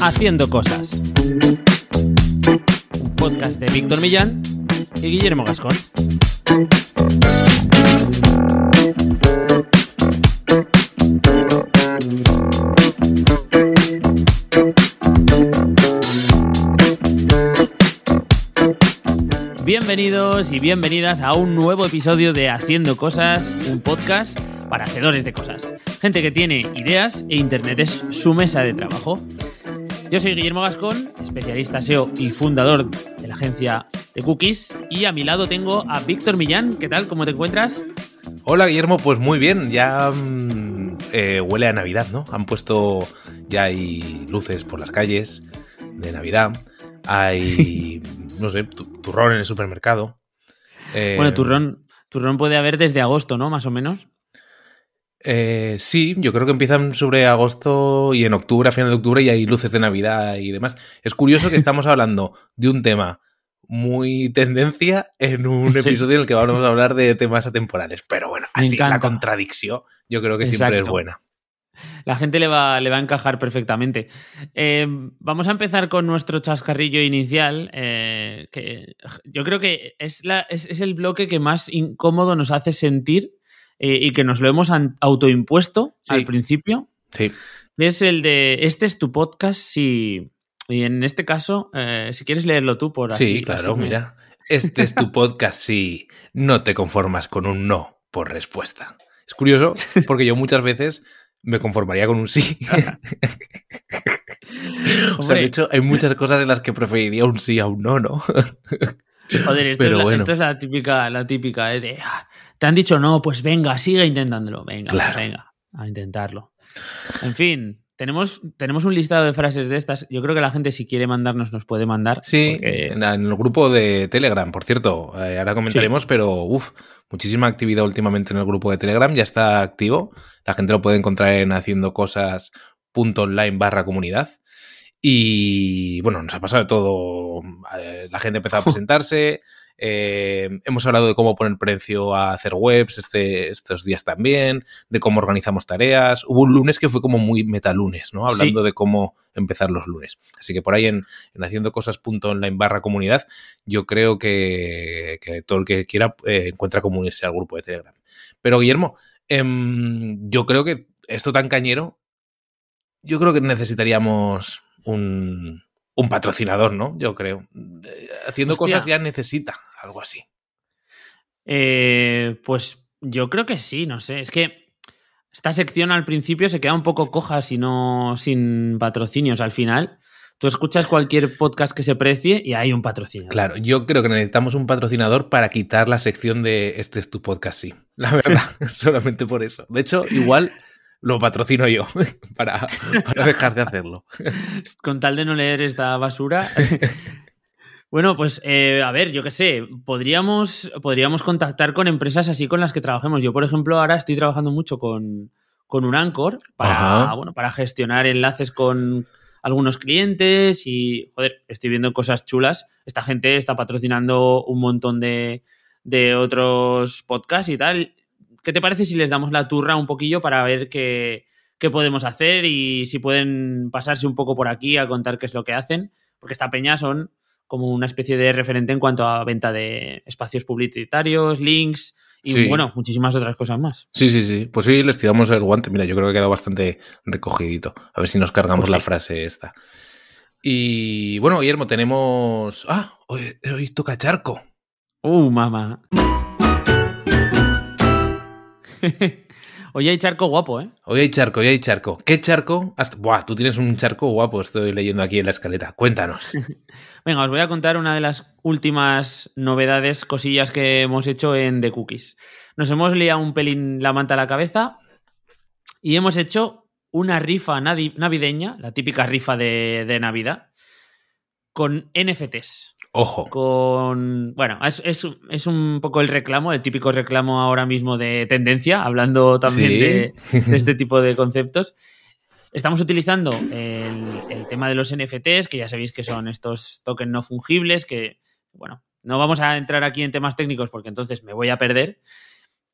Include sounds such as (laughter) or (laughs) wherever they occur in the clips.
Haciendo cosas. Un podcast de Víctor Millán y Guillermo Gascón. Bienvenidos y bienvenidas a un nuevo episodio de Haciendo Cosas, un podcast para hacedores de cosas. Gente que tiene ideas e Internet es su mesa de trabajo. Yo soy Guillermo Gascón, especialista SEO y fundador de la agencia de Cookies. Y a mi lado tengo a Víctor Millán. ¿Qué tal? ¿Cómo te encuentras? Hola Guillermo, pues muy bien, ya mm, eh, huele a Navidad, ¿no? Han puesto, ya hay luces por las calles de Navidad, hay, (laughs) no sé, turrón en el supermercado. Eh, Bueno, turrón, turrón puede haber desde agosto, ¿no? Más o menos. eh, sí, yo creo que empiezan sobre agosto y en octubre, a final de octubre, y hay luces de Navidad y demás. Es curioso que (laughs) estamos hablando de un tema muy tendencia en un Sí. episodio en el que vamos a hablar de temas atemporales. Pero bueno, Me así la encanta. contradicción yo creo que siempre es buena. La gente le va, le va a encajar perfectamente. Eh, vamos a empezar con nuestro chascarrillo inicial, eh, que yo creo que es, la, es, es el bloque que más incómodo nos hace sentir eh, y que nos lo hemos autoimpuesto Sí. al principio. Sí. Es el de, este es tu podcast, sí. Y en este caso, si quieres leerlo tú por así. Sí, claro, así mira. Este es tu (laughs) podcast si no te conformas con un no por respuesta. Es curioso porque yo muchas veces me conformaría con un sí. (laughs) o sea, de hecho, hay muchas cosas en las que preferiría un sí a un no, ¿no? (laughs) Joder, esto, Pero es, la, bueno. esto es la típica, la típica eh, de "Ah, te han dicho no, pues venga, sigue intentándolo. Venga, Claro. venga, a intentarlo. En fin, tenemos, tenemos un listado de frases de estas. Yo creo que la gente, si quiere mandarnos, nos puede mandar. Sí, porque- en, el grupo de Telegram, por cierto. eh, ahora comentaremos, pero uff, muchísima actividad últimamente en el grupo de Telegram. Ya está activo. La gente lo puede encontrar en haciendocosas.online barra comunidad. Y bueno, nos ha pasado de todo. Eh, La gente ha empezado a (laughs) presentarse. Eh, hemos hablado de cómo poner precio a hacer webs este, estos días también, de cómo organizamos tareas. Hubo un lunes que fue como muy metalunes, ¿no? Hablando de cómo empezar los lunes. Así que por ahí en, en haciendocosas.online barra comunidad, yo creo que, que todo el que quiera eh, encuentra cómo unirse al grupo de Telegram. Pero Guillermo, em, yo creo que esto tan cañero, yo creo que necesitaríamos un, un patrocinador, ¿no? Yo creo. Eh, Haciendo Hostia. cosas ya necesita algo así. Eh, pues yo creo que sí, no sé. Es que esta sección al principio se queda un poco coja si no sin patrocinios al final. Tú escuchas cualquier podcast que se precie y hay un patrocinio. Claro, yo creo que necesitamos un patrocinador para quitar la sección de este es tu podcast, sí. La verdad, (laughs) solamente por eso. De hecho, igual lo patrocino yo (laughs) para, para dejar de hacerlo. Con tal de no leer esta basura. Bueno, pues eh, a ver, yo qué sé, podríamos, podríamos contactar con empresas así con las que trabajemos. Yo, por ejemplo, ahora estoy trabajando mucho con, con un Anchor para, Ajá. bueno, para gestionar enlaces con algunos clientes y, joder, estoy viendo cosas chulas. Esta gente está patrocinando un montón de, de otros podcasts y tal. ¿Qué te parece si les damos la turra un poquillo para ver qué, qué podemos hacer y si pueden pasarse un poco por aquí a contar qué es lo que hacen? Porque esta peña son como una especie de referente en cuanto a venta de espacios publicitarios, links y, Sí. bueno, muchísimas otras cosas más. Sí, sí, sí. Pues sí, les tiramos el guante. Mira, yo creo que ha quedado bastante recogidito. A ver si nos cargamos Pues sí. la frase esta. Y bueno, Guillermo, tenemos. Ah, hoy, hoy toca charco. ¡Uh, mamá! (laughs) Hoy hay charco guapo, ¿eh? Hoy hay charco, hoy hay charco. ¿Qué charco? Hasta- Buah, tú tienes un charco guapo, estoy leyendo aquí en la escaleta. Cuéntanos. (laughs) Venga, os voy a contar una de las últimas novedades, cosillas que hemos hecho en The Cookies. Nos hemos liado un pelín la manta a la cabeza y hemos hecho una rifa navideña, la típica rifa de, de Navidad, con NFTs. Ojo. Con. Bueno, es, es- es un poco el reclamo, el típico reclamo ahora mismo de tendencia, hablando también Sí. de, de (laughs) este tipo de conceptos. Estamos utilizando el, el tema de los NFTs, que ya sabéis que son estos tokens no fungibles, que, bueno, no vamos a entrar aquí en temas técnicos porque entonces me voy a perder.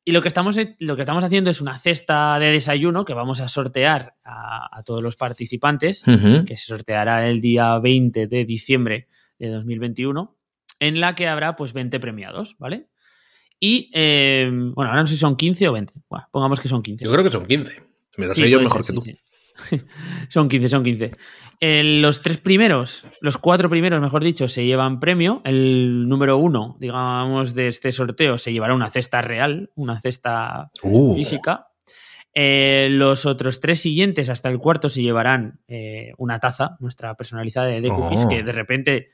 Y lo que, estamos, lo que estamos haciendo es una cesta de desayuno que vamos a sortear a, todos los participantes, que se sorteará el día 20 de diciembre de 2021, en la que habrá pues 20 premiados, ¿vale? Y, eh, bueno, ahora no sé si son 15 o 20. Bueno, pongamos que son 15. Yo creo que son 15. Me lo sé yo mejor que tú. (laughs) son 15, son 15. los tres primeros, los cuatro primeros, mejor dicho, se llevan premio. El número uno, digamos, de este sorteo se llevará una cesta real, una cesta uh. física. Eh, los otros tres siguientes, hasta el cuarto, se llevarán eh, una taza, nuestra personalizada de, cookies, que oh. de repente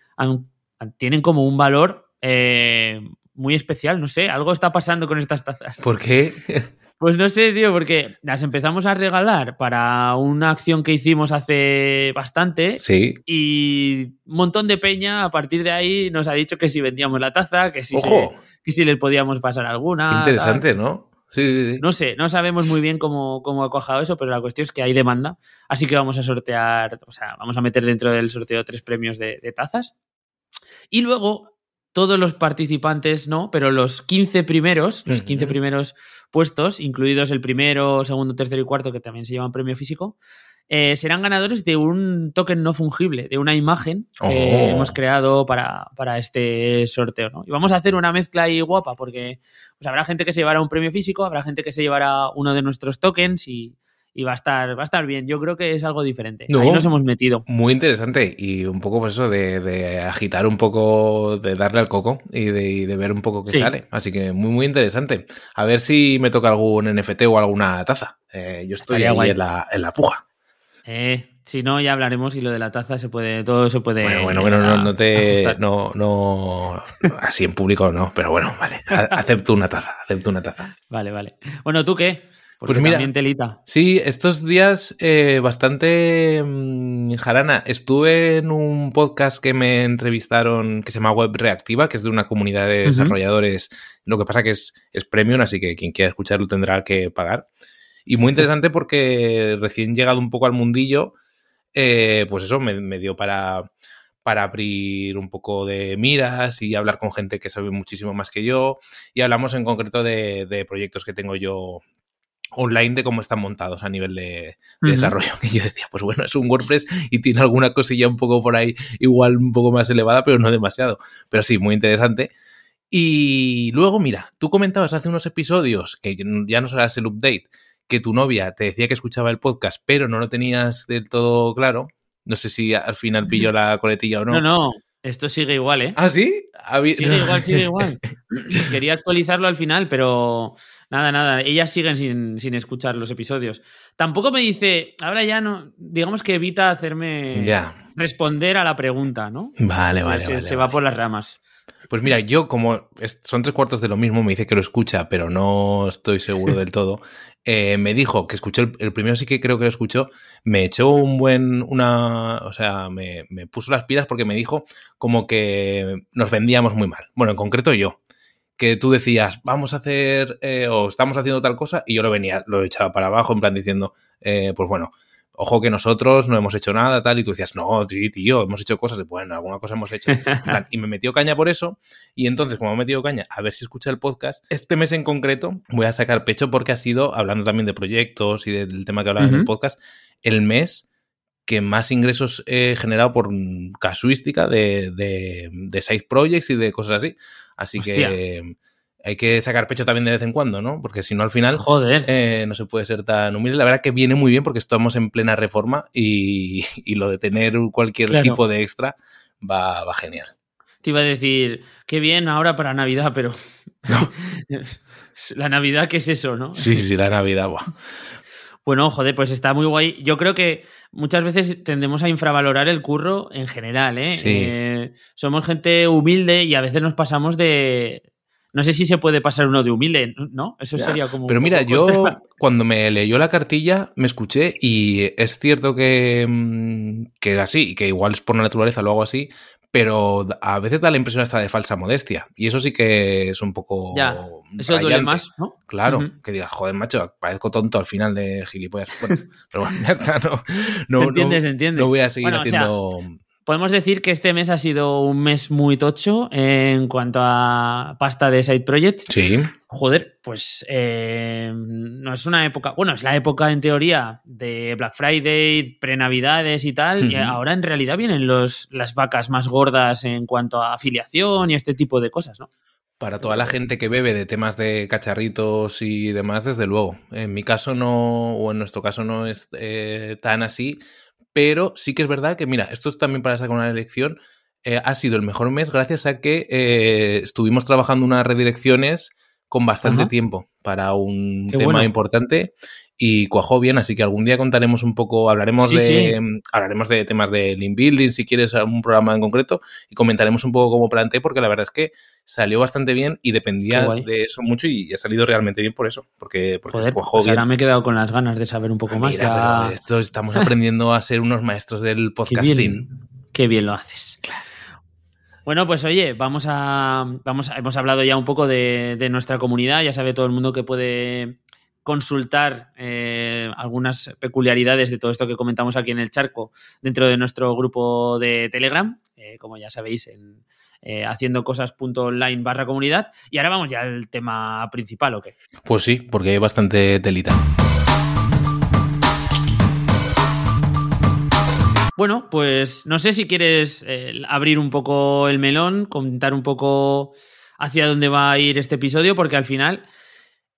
tienen como un valor eh, muy especial. No sé, algo está pasando con estas tazas. ¿Por qué? (laughs) Pues no sé, tío, porque las empezamos a regalar para una acción que hicimos hace bastante. Sí. Y un montón de peña a partir de ahí nos ha dicho que si vendíamos la taza, que si, que si les podíamos pasar alguna. interesante, ¿no? Sí, sí, sí, No sé, no sabemos muy bien cómo, cómo ha cojado eso, pero la cuestión es que hay demanda. Así que vamos a sortear, o sea, vamos a meter dentro del sorteo tres premios de, de tazas. Y luego todos los participantes no, pero los 15 primeros, los 15 primeros puestos, incluidos el primero, segundo, tercero y cuarto, que también se llevan premio físico, eh, serán ganadores de un token no fungible, de una imagen que hemos creado para, para, este sorteo. ¿no? Y vamos a hacer una mezcla ahí guapa, porque pues, habrá gente que se llevará un premio físico, habrá gente que se llevará uno de nuestros tokens y, y va a estar, va a estar bien. Yo creo que es algo diferente. Ahí nos hemos metido. Muy interesante y un poco pues eso de, agitar un poco, de darle al coco y de, ver un poco qué sale. Así que muy, muy interesante. A ver si me toca algún NFT o alguna taza. Eh, yo estoy ahí en la, en la puja. Eh, si no, ya hablaremos y lo de la taza se puede, todo se puede. Bueno, bueno, bueno, no, te. No, no. Así en público no, pero bueno, vale. Acepto una taza, acepto una taza. Vale, vale. Bueno, ¿tú qué? pues mira, telita. Sí, estos días eh, bastante mm, jarana. Estuve en un podcast que me entrevistaron que se llama Web Reactiva, que es de una comunidad de desarrolladores. Lo que pasa que es, es premium, así que quien quiera escucharlo tendrá que pagar. Y muy interesante porque recién llegado un poco al mundillo, eh, pues eso me, dio para, para abrir un poco de miras y hablar con gente que sabe muchísimo más que yo. Y hablamos en concreto de, de proyectos que tengo yo online de cómo están montados a nivel de, desarrollo. (laughs) Que yo decía, pues bueno, es un WordPress y tiene alguna cosilla un poco por ahí, igual un poco más elevada, pero no demasiado. Pero sí, muy interesante. Y luego, mira, tú comentabas hace unos episodios, que ya no serás el update, que tu novia te decía que escuchaba el podcast, pero no lo tenías del todo claro. No sé si al final pilló la coletilla o no. No, no, esto sigue igual, ¿eh? ¿Ah, sí? Sigue igual, sigue (laughs) igual. Quería actualizarlo al final, pero nada, nada. Ellas siguen sin, escuchar los episodios. Tampoco me dice, ahora ya no, digamos que evita hacerme responder a la pregunta, ¿no? Vale, vale. Se, vale, se va por las ramas. Pues mira, yo como son tres cuartos de lo mismo, me dice que lo escucha, pero no estoy seguro del todo. (laughs) Eh, me dijo que escuchó, el, primero sí que creo que lo escuchó, me echó un buen, una, o sea, me, puso las pilas porque me dijo como que nos vendíamos muy mal. Bueno, en concreto yo, que tú decías, vamos a hacer, eh, o estamos haciendo tal cosa, y yo lo venía, lo echaba para abajo, en plan diciendo, eh, pues bueno, ojo que nosotros no hemos hecho nada, tal, y tú decías, no, tío, hemos hecho cosas, bueno, alguna cosa hemos hecho. y me metió caña por eso, y entonces, como me he metido caña, a ver si escucha el podcast, este mes en concreto voy a sacar pecho porque ha sido, hablando también de proyectos y del tema que hablabas en el podcast, el mes que más ingresos he generado por casuística de, de, side projects y de cosas así. Así que hay que sacar pecho también de vez en cuando, ¿no? Porque si no, al final Joder. Eh, no se puede ser tan humilde. La verdad que viene muy bien porque estamos en plena reforma y, (laughs) lo de tener cualquier tipo de extra va, va, genial. Te iba a decir, qué bien ahora para Navidad, pero (laughs) la Navidad, ¿qué es eso, no? Sí, sí, la Navidad, Bueno, joder, pues está muy guay. Yo creo que muchas veces tendemos a infravalorar el curro en general, ¿eh? eh somos gente humilde y a veces nos pasamos de, no sé si se puede pasar uno de humilde, ¿no? Eso sería como. Pero mira, yo cuando me leyó la cartilla me escuché y es cierto que, mm, que es así, que igual es por naturaleza lo hago así, pero a veces da la impresión hasta de falsa modestia. Y eso sí que es un poco. Ya, eso duele más, ¿no? Claro, que digas, joder, macho, parezco tonto al final de gilipollas. (laughs) pero bueno, ya está, no. no entiendes, entiendes. No voy a seguir haciendo. Podemos decir que este mes ha sido un mes muy tocho en cuanto a pasta de side projects. Sí. Joder, pues eh, no es una época, bueno, es la época en teoría de Black Friday, pre-navidades y tal, y ahora en realidad vienen los, las vacas más gordas en cuanto a afiliación y este tipo de cosas, ¿no? Para toda la gente que bebe de temas de cacharritos y demás, desde luego. En mi caso no, o en nuestro caso no es eh, tan así, pero sí que es verdad que, mira, esto es también para sacar una elección, eh, ha sido el mejor mes gracias a que eh, estuvimos trabajando unas redirecciones con bastante Ajá. tiempo para un Qué tema bueno. importante y cuajó bien, así que algún día contaremos un poco, hablaremos Sí, de sí. hablaremos de temas de link building, si quieres un programa en concreto, y comentaremos un poco cómo planteé, porque la verdad es que salió bastante bien y dependía de eso mucho y ha salido realmente bien por eso, porque, porque Joder, se cuajó pues bien. ahora me he quedado con las ganas de saber un poco Ah, más. mira, ya- pero esto estamos aprendiendo a ser unos maestros del (laughs) Qué podcasting. bien, qué bien lo haces. Bueno, pues oye, vamos a, vamos a- hemos hablado ya un poco de, de nuestra comunidad, ya sabe todo el mundo que puede consultar eh, algunas peculiaridades de todo esto que comentamos aquí en el charco dentro de nuestro grupo de Telegram, eh, como ya sabéis, en eh, haciendo cosas.online barra comunidad. Y ahora vamos ya al tema principal, ¿o qué? Pues sí, porque hay bastante telita. Bueno, pues no sé si quieres eh, abrir un poco el melón, contar un poco hacia dónde va a ir este episodio, porque al final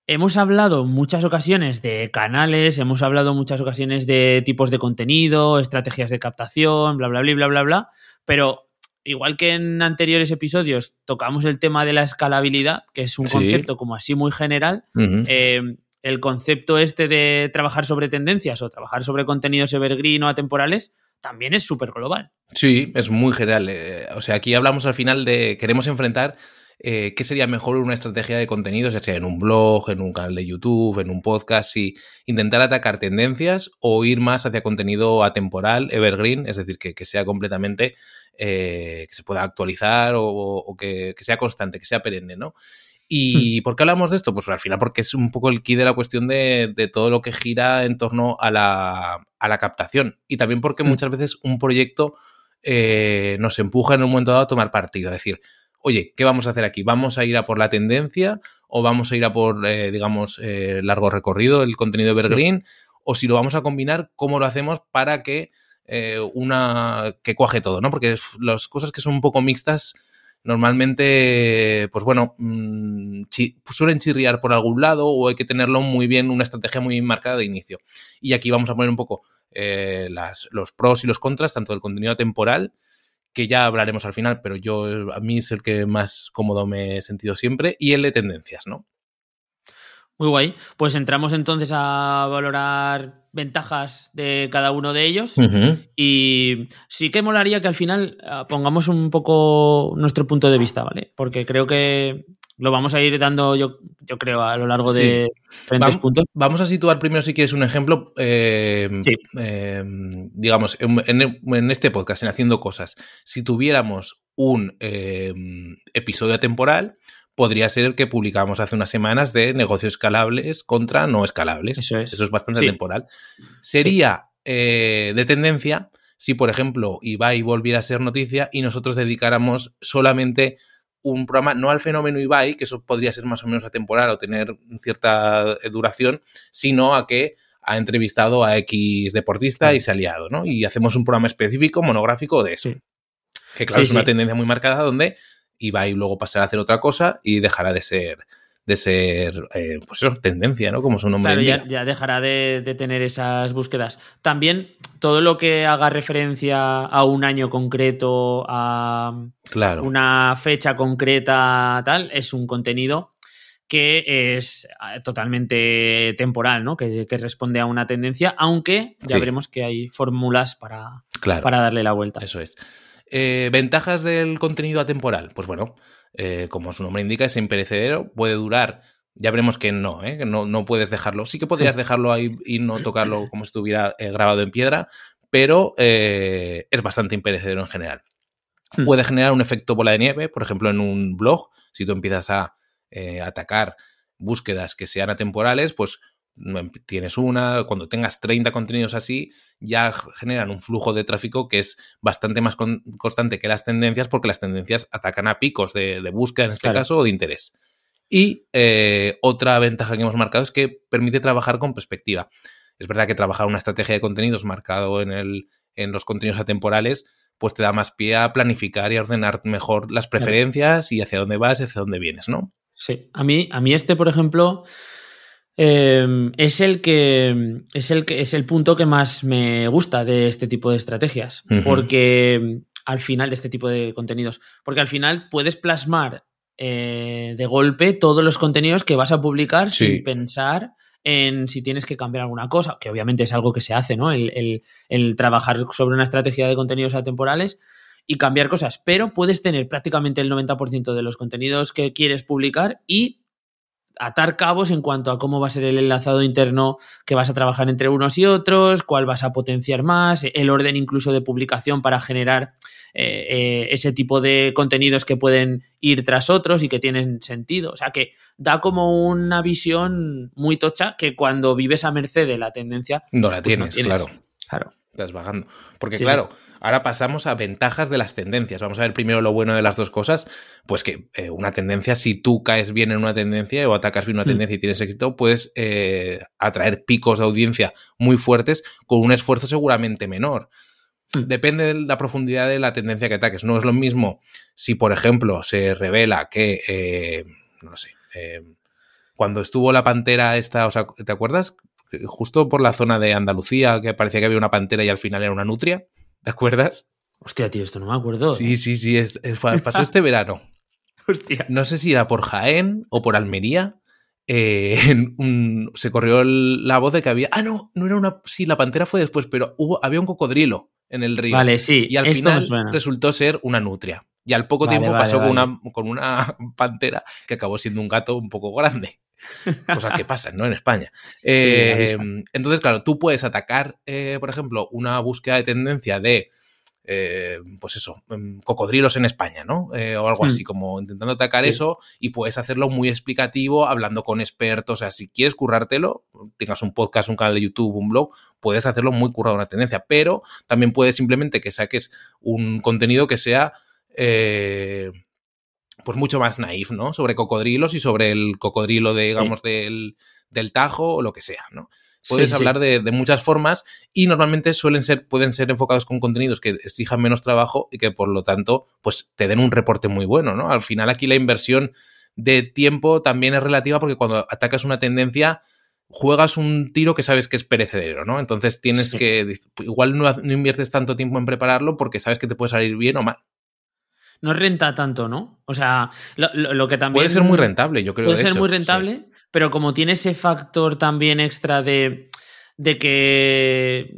hemos hablado en muchas ocasiones de canales, hemos hablado en muchas ocasiones de tipos de contenido, estrategias de captación, bla, bla, bla, bla, bla, bla, pero igual que en anteriores episodios tocamos el tema de la escalabilidad, que es un Sí. concepto como así muy general, eh, el concepto este de trabajar sobre tendencias o trabajar sobre contenidos evergreen o atemporales también es súper global. Sí, es muy general. eh, O sea, aquí hablamos al final de queremos enfrentar eh, qué sería mejor una estrategia de contenidos, ya sea en un blog, en un canal de YouTube, en un podcast, y intentar atacar tendencias o ir más hacia contenido atemporal, evergreen, es decir, que, que sea completamente, eh, que se pueda actualizar o, o que, que sea constante, que sea perenne, ¿no? ¿Y por qué hablamos de esto? Pues al final porque es un poco el key de la cuestión de, de todo lo que gira en torno a la, a la captación. Y también porque Hmm. muchas veces un proyecto eh, nos empuja en un momento dado a tomar partido. Es decir, oye, ¿qué vamos a hacer aquí? ¿Vamos a ir a por la tendencia o vamos a ir a por, eh, digamos, eh, largo recorrido, el contenido evergreen? O si lo vamos a combinar, ¿cómo lo hacemos para que eh, una que cuaje todo, ¿no? Porque las cosas que son un poco mixtas normalmente, pues bueno, mmm, chi suelen chirriar por algún lado o hay que tenerlo muy bien, una estrategia muy marcada de inicio. Y aquí vamos a poner un poco eh, las, los pros y los contras, tanto del contenido temporal, que ya hablaremos al final, pero yo a mí es el que más cómodo me he sentido siempre, y el de tendencias, ¿no? Muy guay. Pues entramos entonces a valorar ventajas de cada uno de ellos. Uh -huh. Y sí que molaría que al final uh, pongamos un poco nuestro punto de vista, ¿vale? Porque creo que lo vamos a ir dando, yo, yo creo, a lo largo sí. de diferentes vamos, puntos. Vamos a situar primero, si quieres, un ejemplo. Eh, sí. eh, digamos, en, en, este podcast, en Haciendo Cosas, si tuviéramos un eh, episodio temporal, podría ser el que publicamos hace unas semanas de negocios escalables contra no escalables. Eso es, Eso es bastante sí. temporal. Sería de tendencia si, por ejemplo, Ibai volviera a ser noticia y nosotros dedicáramos solamente un programa, no al fenómeno Ibai, que eso podría ser más o menos atemporal o tener cierta duración, sino a que ha entrevistado a X deportista sí. y se ha liado, ¿no? Y hacemos un programa específico, monográfico de eso. Que claro, es una tendencia muy marcada donde Ibai luego pasará a hacer otra cosa y dejará de ser de ser eh, pues eso, tendencia, ¿no? Como su nombre claro, ya, ya, dejará de, de, tener esas búsquedas. También todo lo que haga referencia a un año concreto, a claro. una fecha concreta, tal, es un contenido que es eh, totalmente temporal, ¿no? Que, que responde a una tendencia, aunque ya sí. veremos que hay fórmulas para, claro. para darle la vuelta. Eso es. Eh, ¿Ventajas del contenido atemporal? Pues bueno, eh, como su nombre indica, es imperecedero, puede durar. Ya veremos que no, ¿eh? que no, no puedes dejarlo. Sí que podrías dejarlo ahí y no tocarlo como si estuviera eh, grabado en piedra, pero eh, es bastante imperecedero en general. Hmm. Puede generar un efecto bola de nieve, por ejemplo, en un blog, si tú empiezas a atacar búsquedas que sean atemporales, pues tienes una, cuando tengas 30 contenidos así, ya generan un flujo de tráfico que es bastante más constante que las tendencias, porque las tendencias atacan a picos de, búsqueda en este caso o de interés. Y eh, otra ventaja que hemos marcado es que permite trabajar con perspectiva. Es verdad que trabajar una estrategia de contenidos marcado en, el, en los contenidos atemporales, pues te da más pie a planificar y a ordenar mejor las preferencias y hacia dónde vas y hacia dónde vienes, ¿no? Sí, a mí, a mí este, por ejemplo, em, es el que es el que es el punto que más me gusta de este tipo de estrategias. Porque al final, de este tipo de contenidos. Porque al final puedes plasmar eh, de golpe todos los contenidos que vas a publicar sin pensar en si tienes que cambiar alguna cosa, que obviamente es algo que se hace, ¿no? El, el, trabajar sobre una estrategia de contenidos atemporales y cambiar cosas, pero puedes tener prácticamente el 90% de los contenidos que quieres publicar y atar cabos en cuanto a cómo va a ser el enlazado interno que vas a trabajar entre unos y otros, cuál vas a potenciar más, el orden incluso de publicación para generar eh, eh, ese tipo de contenidos que pueden ir tras otros y que tienen sentido. O sea que da como una visión muy tocha que cuando vives a merced de la tendencia. No la pues tienes, claro. Claro. Estás vagando. Porque, claro, ahora pasamos a ventajas de las tendencias. Vamos a ver primero lo bueno de las dos cosas. Pues que eh, una tendencia, si tú caes bien en una tendencia o atacas bien una tendencia y tienes éxito, puedes atraer picos de audiencia muy fuertes con un esfuerzo seguramente menor. Hmm. Depende de la profundidad de la tendencia que ataques. No es lo mismo si, por ejemplo, se revela que, eh, no sé, eh, cuando estuvo la pantera esta, o sea, ¿te acuerdas? Justo por la zona de Andalucía, que parecía que había una pantera y al final era una nutria. ¿Te acuerdas? Hostia, tío, esto no me acuerdo. Sí, sí, sí, pasó este verano. (laughs) Hostia. No sé si era por Jaén o por Almería. Eh, se corrió la voz de que había. Ah, no, no era una. Sí, la pantera fue después, pero hubo, había un cocodrilo en el río. Vale, sí. Y al final resultó ser una nutria. Y al poco tiempo pasó con, una, con una (laughs) pantera que acabó siendo un gato un poco grande. Cosas que pasan, ¿no? En España. (laughs) Eh, entonces, claro, tú puedes atacar, eh, por ejemplo, una búsqueda de tendencia de eh, pues eso, em, cocodrilos en España, ¿no? Eh, o algo así, hmm. como intentando atacar eso y puedes hacerlo muy explicativo, hablando con expertos. O sea, si quieres currártelo, tengas un podcast, un canal de YouTube, un blog, puedes hacerlo muy currado una tendencia, pero también puedes simplemente que saques un contenido que sea... Eh, pues mucho más naif, ¿no? Sobre cocodrilos y sobre el cocodrilo, de, digamos, del, del Tajo o lo que sea, ¿no? Puedes hablar De, muchas formas y normalmente suelen ser, pueden ser enfocados con contenidos que exijan menos trabajo y que por lo tanto, pues te den un reporte muy bueno, ¿no? Al final aquí la inversión de tiempo también es relativa porque cuando atacas una tendencia juegas un tiro que sabes que es perecedero, ¿no? Entonces tienes que, igual no, inviertes tanto tiempo en prepararlo porque sabes que te puede salir bien o mal no renta tanto, ¿no? O sea, lo, que también... Puede ser muy rentable, yo creo. Puede ser muy rentable, pero como tiene ese factor también extra de, de que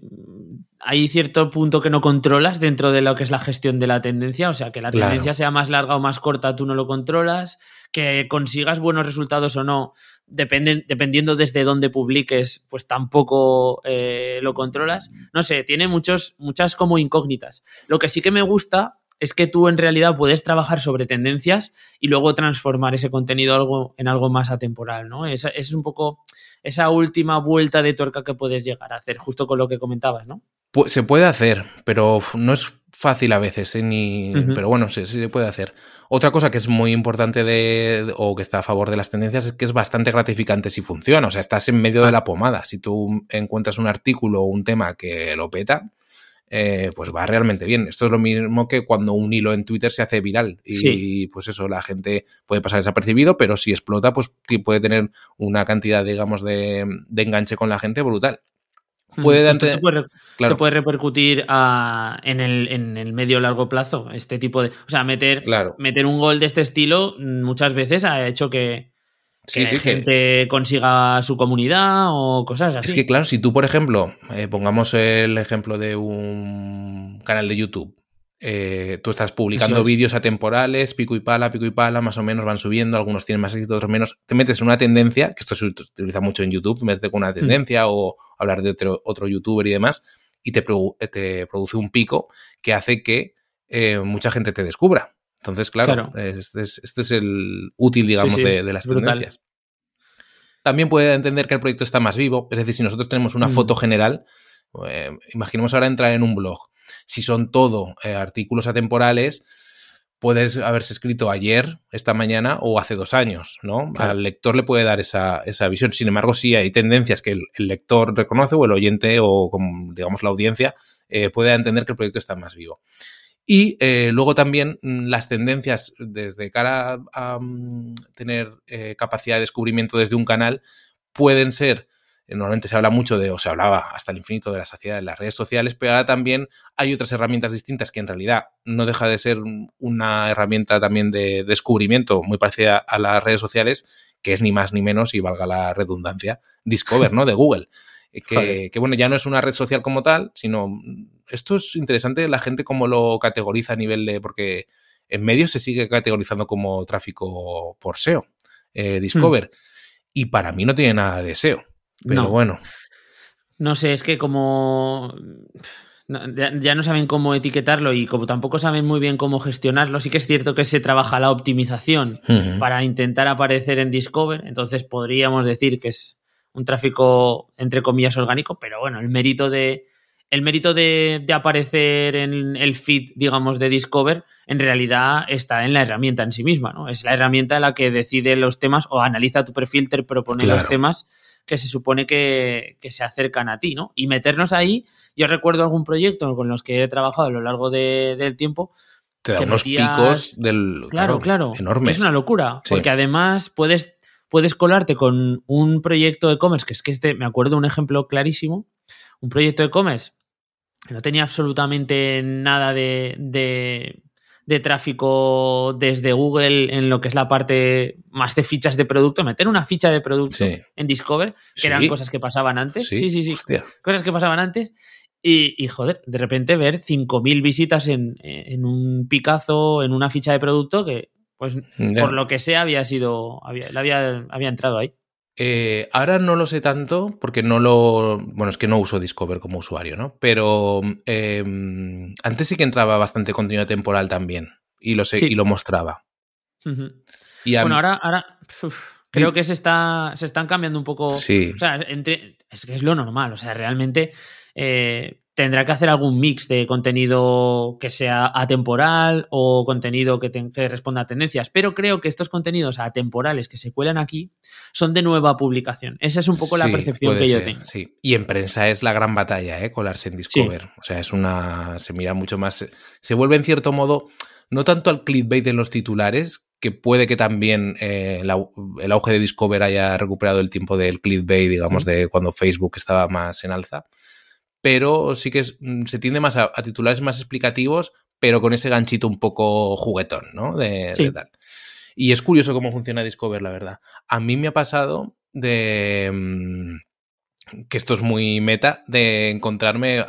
hay cierto punto que no controlas dentro de lo que es la gestión de la tendencia, o sea, que la tendencia sea más larga o más corta, tú no lo controlas, que consigas buenos resultados o no, dependiendo desde dónde publiques, pues tampoco eh, lo controlas. No sé, tiene muchos, muchas como incógnitas. Lo que sí que me gusta es que tú en realidad puedes trabajar sobre tendencias y luego transformar ese contenido algo, en algo más atemporal, ¿no? Es, es un poco esa última vuelta de tuerca que puedes llegar a hacer, justo con lo que comentabas, ¿no? se puede hacer, pero no es fácil a veces, ¿eh? Ni... pero bueno, sí, sí se puede hacer. Otra cosa que es muy importante de, o que está a favor de las tendencias es que es bastante gratificante si funciona, o sea, estás en medio de la pomada. Si tú encuentras un artículo o un tema que lo peta, eh, pues va realmente bien. Esto es lo mismo que cuando un hilo en Twitter se hace viral y pues eso, la gente puede pasar desapercibido, pero si explota, pues puede tener una cantidad, digamos, de, enganche con la gente brutal. Hmm, puede, te, puede, repercutir en, el, en el medio largo plazo este tipo de... O sea, meter, meter un gol de este estilo muchas veces ha hecho que, que gente consiga su comunidad o cosas así. Es que claro, si tú, por ejemplo, eh, pongamos el ejemplo de un canal de YouTube, eh, tú estás publicando vídeos atemporales, pico y pala, pico y pala, más o menos van subiendo, algunos tienen más éxito, otros menos, te metes en una tendencia, que esto se utiliza mucho en YouTube, metes con una hmm. tendencia o hablar de otro, otro youtuber y demás, y te, te produce un pico que hace que eh, mucha gente te descubra. Entonces, claro, Este, es, el útil, digamos, de, las tendencias. también puede entender que el proyecto está más vivo. Es decir, si nosotros tenemos una mm. foto general, eh, imaginemos ahora entrar en un blog. Si son todo eh, artículos atemporales, puedes haberse escrito ayer, esta mañana o hace dos años, ¿no? Al lector le puede dar esa, visión. Sin embargo, sí hay tendencias que el, lector reconoce o el oyente o, digamos, la audiencia eh, puede entender que el proyecto está más vivo. Y eh, luego también mm, las tendencias desde cara a, mm, tener eh, capacidad de descubrimiento desde un canal pueden ser Normalmente se habla mucho de, o se hablaba hasta el infinito de la saciedad de las redes sociales, pero ahora también hay otras herramientas distintas que en realidad no deja de ser una herramienta también de descubrimiento muy parecida a las redes sociales, que es ni más ni menos, y valga la redundancia, Discover, ¿no? De Google. Que, que, bueno, ya no es una red social como tal, sino esto es interesante la gente cómo lo categoriza a nivel de, porque en medios se sigue categorizando como tráfico por SEO, eh, Discover, hmm. y para mí no tiene nada de SEO. Pero bueno. No sé, es que como ya, no saben cómo etiquetarlo y como tampoco saben muy bien cómo gestionarlo, sí que es cierto que se trabaja la optimización para intentar aparecer en Discover, entonces podríamos decir que es un tráfico entre comillas orgánico, pero bueno, el mérito de el mérito de, de aparecer en el feed, digamos, de Discover, en realidad está en la herramienta en sí misma, ¿no? Es la herramienta la que decide los temas o analiza tu perfil, te propone los temas que se supone que, se acercan a ti, ¿no? Y meternos ahí, yo recuerdo algún proyecto con los que he trabajado a lo largo del tiempo. Te da unos picos del. Claro, claro. Enormes. Es una locura. Porque además puedes, puedes colarte con un proyecto de e-commerce, que es que este, me acuerdo un ejemplo clarísimo. Un proyecto de e-commerce no tenía absolutamente nada de, de tráfico desde Google en lo que es la parte más de fichas de producto, meter una ficha de producto en Discover, que eran cosas que pasaban antes. Sí, sí, sí. Cosas que pasaban antes. Y, joder, de repente ver 5.000 visitas en, un picazo, en una ficha de producto que, pues, por lo que sea, había sido, había, había, había entrado ahí. Eh, ahora no lo sé tanto porque no lo. Bueno, es que no uso Discover como usuario, ¿no? Pero em, antes sí que entraba bastante contenido temporal también y lo sé y lo mostraba. bueno, ahora, ahora creo que se está se están cambiando un poco. Sí. O sea, es que es lo normal. O sea, realmente eh, tendrá que hacer algún mix de contenido que sea atemporal o contenido que, responda a tendencias. Pero creo que estos contenidos atemporales que se cuelan aquí son de nueva publicación. Esa es un poco la percepción que yo tengo. Sí. Y en prensa es la gran batalla, ¿eh? Colarse en Discover. O sea, es una. Se mira mucho más. Se vuelve en cierto modo. No tanto al clickbait en los titulares, que puede que también eh, el auge de Discover haya recuperado el tiempo del clickbait, digamos, de cuando Facebook estaba más en alza pero sí que mm, se tiende más a, titulares más explicativos, pero con ese ganchito un poco juguetón, ¿no? De, tal. Y es curioso cómo funciona Discover, la verdad. A mí me ha pasado de mm, que esto es muy meta, de encontrarme,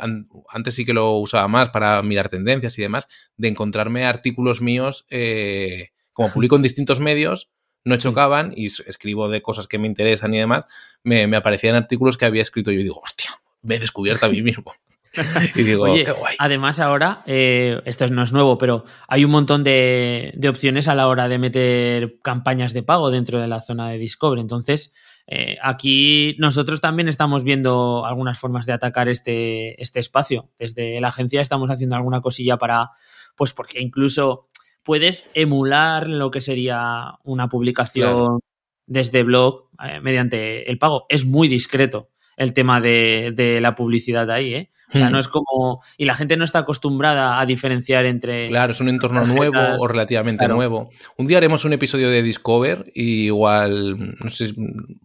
antes sí que lo usaba más para mirar tendencias y demás, de encontrarme artículos míos, eh, como publico en distintos medios, no chocaban y escribo de cosas que me interesan y demás, me, me aparecían artículos que había escrito yo y digo, hostia, me he descubierto a mí mismo. (laughs) y digo, qué guay. Además, ahora, eh, esto no es nuevo, pero hay un montón de, opciones a la hora de meter campañas de pago dentro de la zona de Discovery. Entonces, eh, aquí nosotros también estamos viendo algunas formas de atacar este, este espacio. Desde la agencia estamos haciendo alguna cosilla para, pues porque incluso puedes emular lo que sería una publicación desde blog eh, mediante el pago. Es muy discreto el tema de, la publicidad ahí, ¿eh? O sea, hmm. no es como. Y la gente no está acostumbrada a diferenciar entre. Claro, es un entorno nuevo o relativamente nuevo. Un día haremos un episodio de Discover y igual. No sé,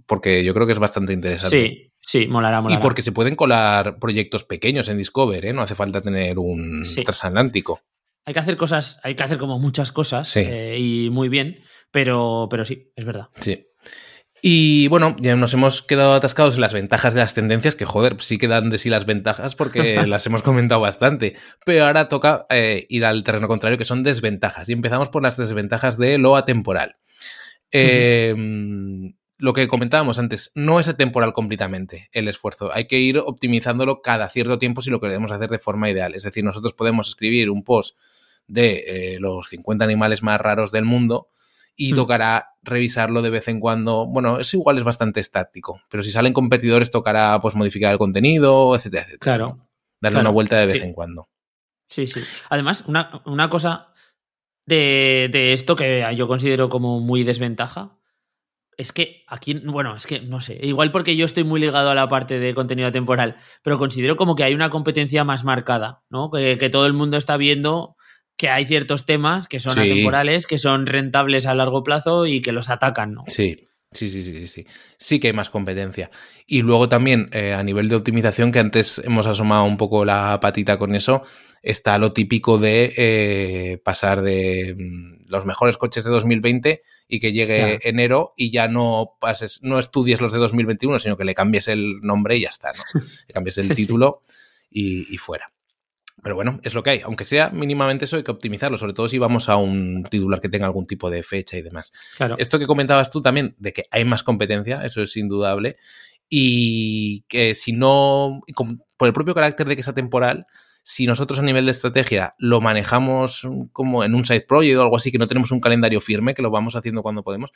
porque yo creo que es bastante interesante. Sí, sí, molará, molará. Y porque se pueden colar proyectos pequeños en Discover, ¿eh? No hace falta tener un transatlántico. Hay que hacer cosas, hay que hacer como muchas cosas eh, y muy bien, pero, pero sí, es verdad. Sí. Y bueno, ya nos hemos quedado atascados en las ventajas de las tendencias, que joder, sí quedan de sí las ventajas porque (laughs) las hemos comentado bastante. Pero ahora toca eh, ir al terreno contrario, que son desventajas. Y empezamos por las desventajas de lo atemporal. Em, lo que comentábamos antes, no es atemporal completamente el esfuerzo. Hay que ir optimizándolo cada cierto tiempo si lo queremos hacer de forma ideal. Es decir, nosotros podemos escribir un post de eh, los 50 animales más raros del mundo y tocará revisarlo de vez en cuando. Bueno, eso igual es bastante estático, pero si salen competidores tocará pues modificar el contenido, etcétera, etcétera. Claro. Darle una vuelta de vez en cuando. Sí, sí. Además, una, una cosa de, de, esto que yo considero como muy desventaja es que aquí, bueno, es que no sé, igual porque yo estoy muy ligado a la parte de contenido temporal, pero considero como que hay una competencia más marcada, ¿no? Que, que todo el mundo está viendo que hay ciertos temas que son atemporales, que son rentables a largo plazo y que los atacan, ¿no? Sí. Sí, sí, sí, sí. Sí que hay más competencia. Y luego también eh, a nivel de optimización, que antes hemos asomado un poco la patita con eso, está lo típico de eh, pasar de mm, los mejores coches de 2020 y que llegue enero y ya no pases, no estudies los de 2021, sino que le cambies el nombre y ya está, ¿no? (laughs) Le cambies el título y fuera. Pero bueno, es lo que hay. Aunque sea mínimamente eso, hay que optimizarlo, sobre todo si vamos a un titular que tenga algún tipo de fecha y demás. Claro. Esto que comentabas tú también, de que hay más competencia, eso es indudable. Y que si no, por el propio carácter de que sea temporal, si nosotros a nivel de estrategia lo manejamos como en un side project o algo así, que no tenemos un calendario firme, que lo vamos haciendo cuando podemos,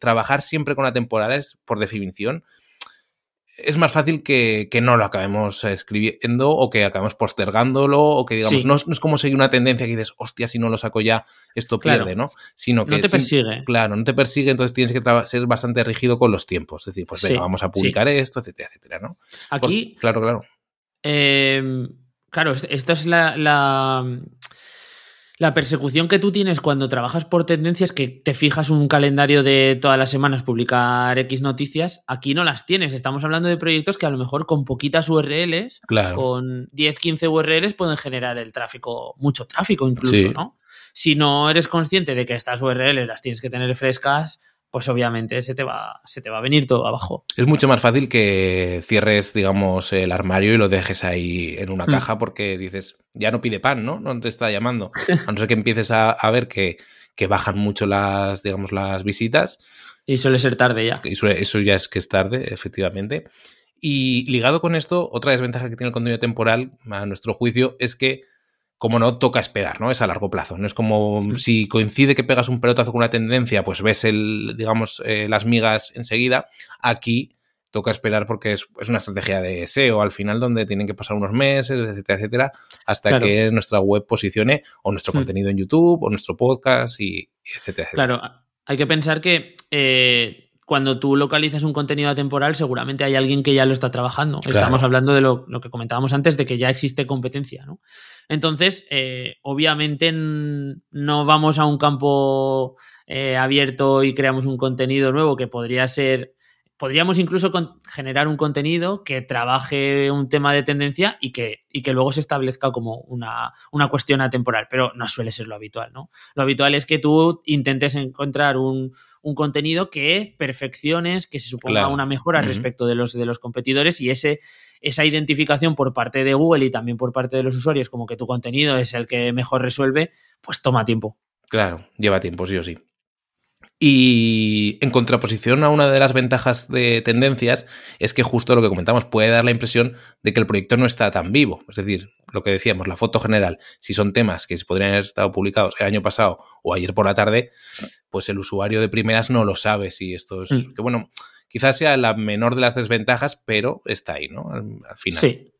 trabajar siempre con la temporada es, por definición, es más fácil que, no lo acabemos escribiendo o que acabemos postergándolo o que digamos, no, es como seguir una tendencia que dices, hostia, si no lo saco ya, esto pierde, ¿no? Sino que... No te persigue. claro, no te persigue, entonces tienes que ser bastante rígido con los tiempos. Es decir, pues venga, vamos a publicar esto, etcétera, etcétera, ¿no? Aquí... claro, claro. Em, claro, esto es la, la persecución que tú tienes cuando trabajas por tendencias, que te fijas un calendario de todas las semanas publicar X noticias, aquí no las tienes. Estamos hablando de proyectos que a lo mejor con poquitas URLs, con 10, 15 URLs pueden generar el tráfico, mucho tráfico incluso, ¿no? Si no eres consciente de que estas URLs las tienes que tener frescas, pues obviamente se te, va, se te va a venir todo abajo. Es mucho más fácil que cierres, digamos, el armario y lo dejes ahí en una hmm. caja porque dices, ya no pide pan, ¿no? No te está llamando. (laughs) A no ser que empieces a, ver que, bajan mucho las, digamos, las visitas. Y suele ser tarde ya. eso ya es que es tarde, efectivamente. Y ligado con esto, otra desventaja que tiene el contenido temporal, a nuestro juicio, es que como no, toca esperar, ¿no? Es a largo plazo. No es como si coincide que pegas un pelotazo con una tendencia, pues ves el, digamos, eh, las migas enseguida. Aquí toca esperar porque es, una estrategia de SEO al final donde tienen que pasar unos meses, etcétera, etcétera, hasta que nuestra web posicione o nuestro hmm. contenido en YouTube o nuestro podcast y etcétera, etcétera. Claro, hay que pensar que eh, cuando tú localizas un contenido atemporal, seguramente hay alguien que ya lo está trabajando. Estamos hablando de lo, que comentábamos antes, de que ya existe competencia, ¿no? Entonces, eh, obviamente no vamos a un campo eh, abierto y creamos un contenido nuevo que podría ser podríamos incluso generar un contenido que trabaje un tema de tendencia y que, y que luego se establezca como una, una, cuestión atemporal, pero no suele ser lo habitual, ¿no? Lo habitual es que tú intentes encontrar un, un contenido que perfecciones, que se suponga una mejora respecto de los, de los competidores y ese, esa identificación por parte de Google y también por parte de los usuarios como que tu contenido es el que mejor resuelve, pues toma tiempo. Claro, lleva tiempo, sí o sí. Y en contraposición a una de las ventajas de tendencias es que justo lo que comentamos puede dar la impresión de que el proyecto no está tan vivo. Es decir, lo que decíamos, la foto general, si son temas que se podrían haber estado publicados el año pasado o ayer por la tarde, pues el usuario de primeras no lo sabe si esto es... Mm. Que bueno, quizás sea la menor de las desventajas, pero está ahí, ¿no? Al, al final. Sí.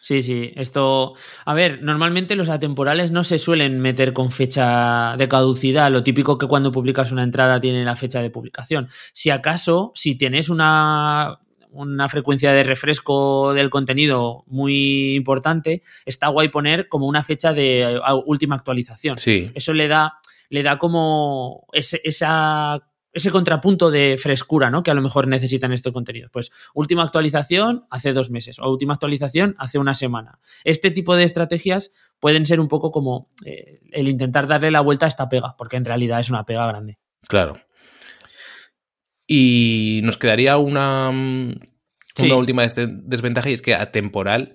Sí, sí, esto... A ver, normalmente los atemporales no se suelen meter con fecha de caducidad, lo típico que cuando publicas una entrada tiene la fecha de publicación. Si acaso, si tienes una, una frecuencia de refresco del contenido muy importante, está guay poner como una fecha de última actualización. Sí. Eso le da, le da como esa ese contrapunto de frescura, ¿no? Que a lo mejor necesitan estos contenidos. Pues última actualización hace dos meses o última actualización hace una semana. Este tipo de estrategias pueden ser un poco como eh, el intentar darle la vuelta a esta pega, porque en realidad es una pega grande. Claro. Y nos quedaría una, una última desventaja y es que atemporal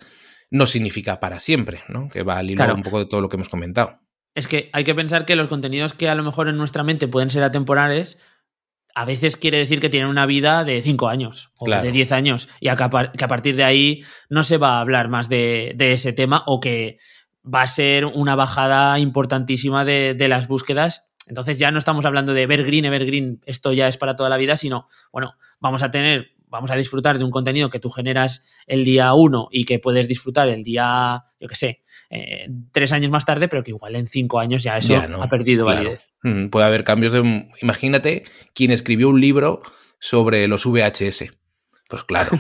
no significa para siempre, ¿no? Que va al hilo un poco de todo lo que hemos comentado. Es que hay que pensar que los contenidos que a lo mejor en nuestra mente pueden ser atemporales, a veces quiere decir que tienen una vida de 5 años o de 10 años y que a, partir de ahí no se va a hablar más de, ese tema o que va a ser una bajada importantísima de, las búsquedas. Entonces ya no estamos hablando de evergreen, evergreen, esto ya es para toda la vida, sino, bueno, vamos a tener, vamos a disfrutar de un contenido que tú generas el día uno y que puedes disfrutar el día, yo qué sé, eh, tres años más tarde, pero que igual en cinco años ya eso ha perdido validez. Mm, puede haber cambios de... Imagínate quien escribió un libro sobre los VHS. Pues claro.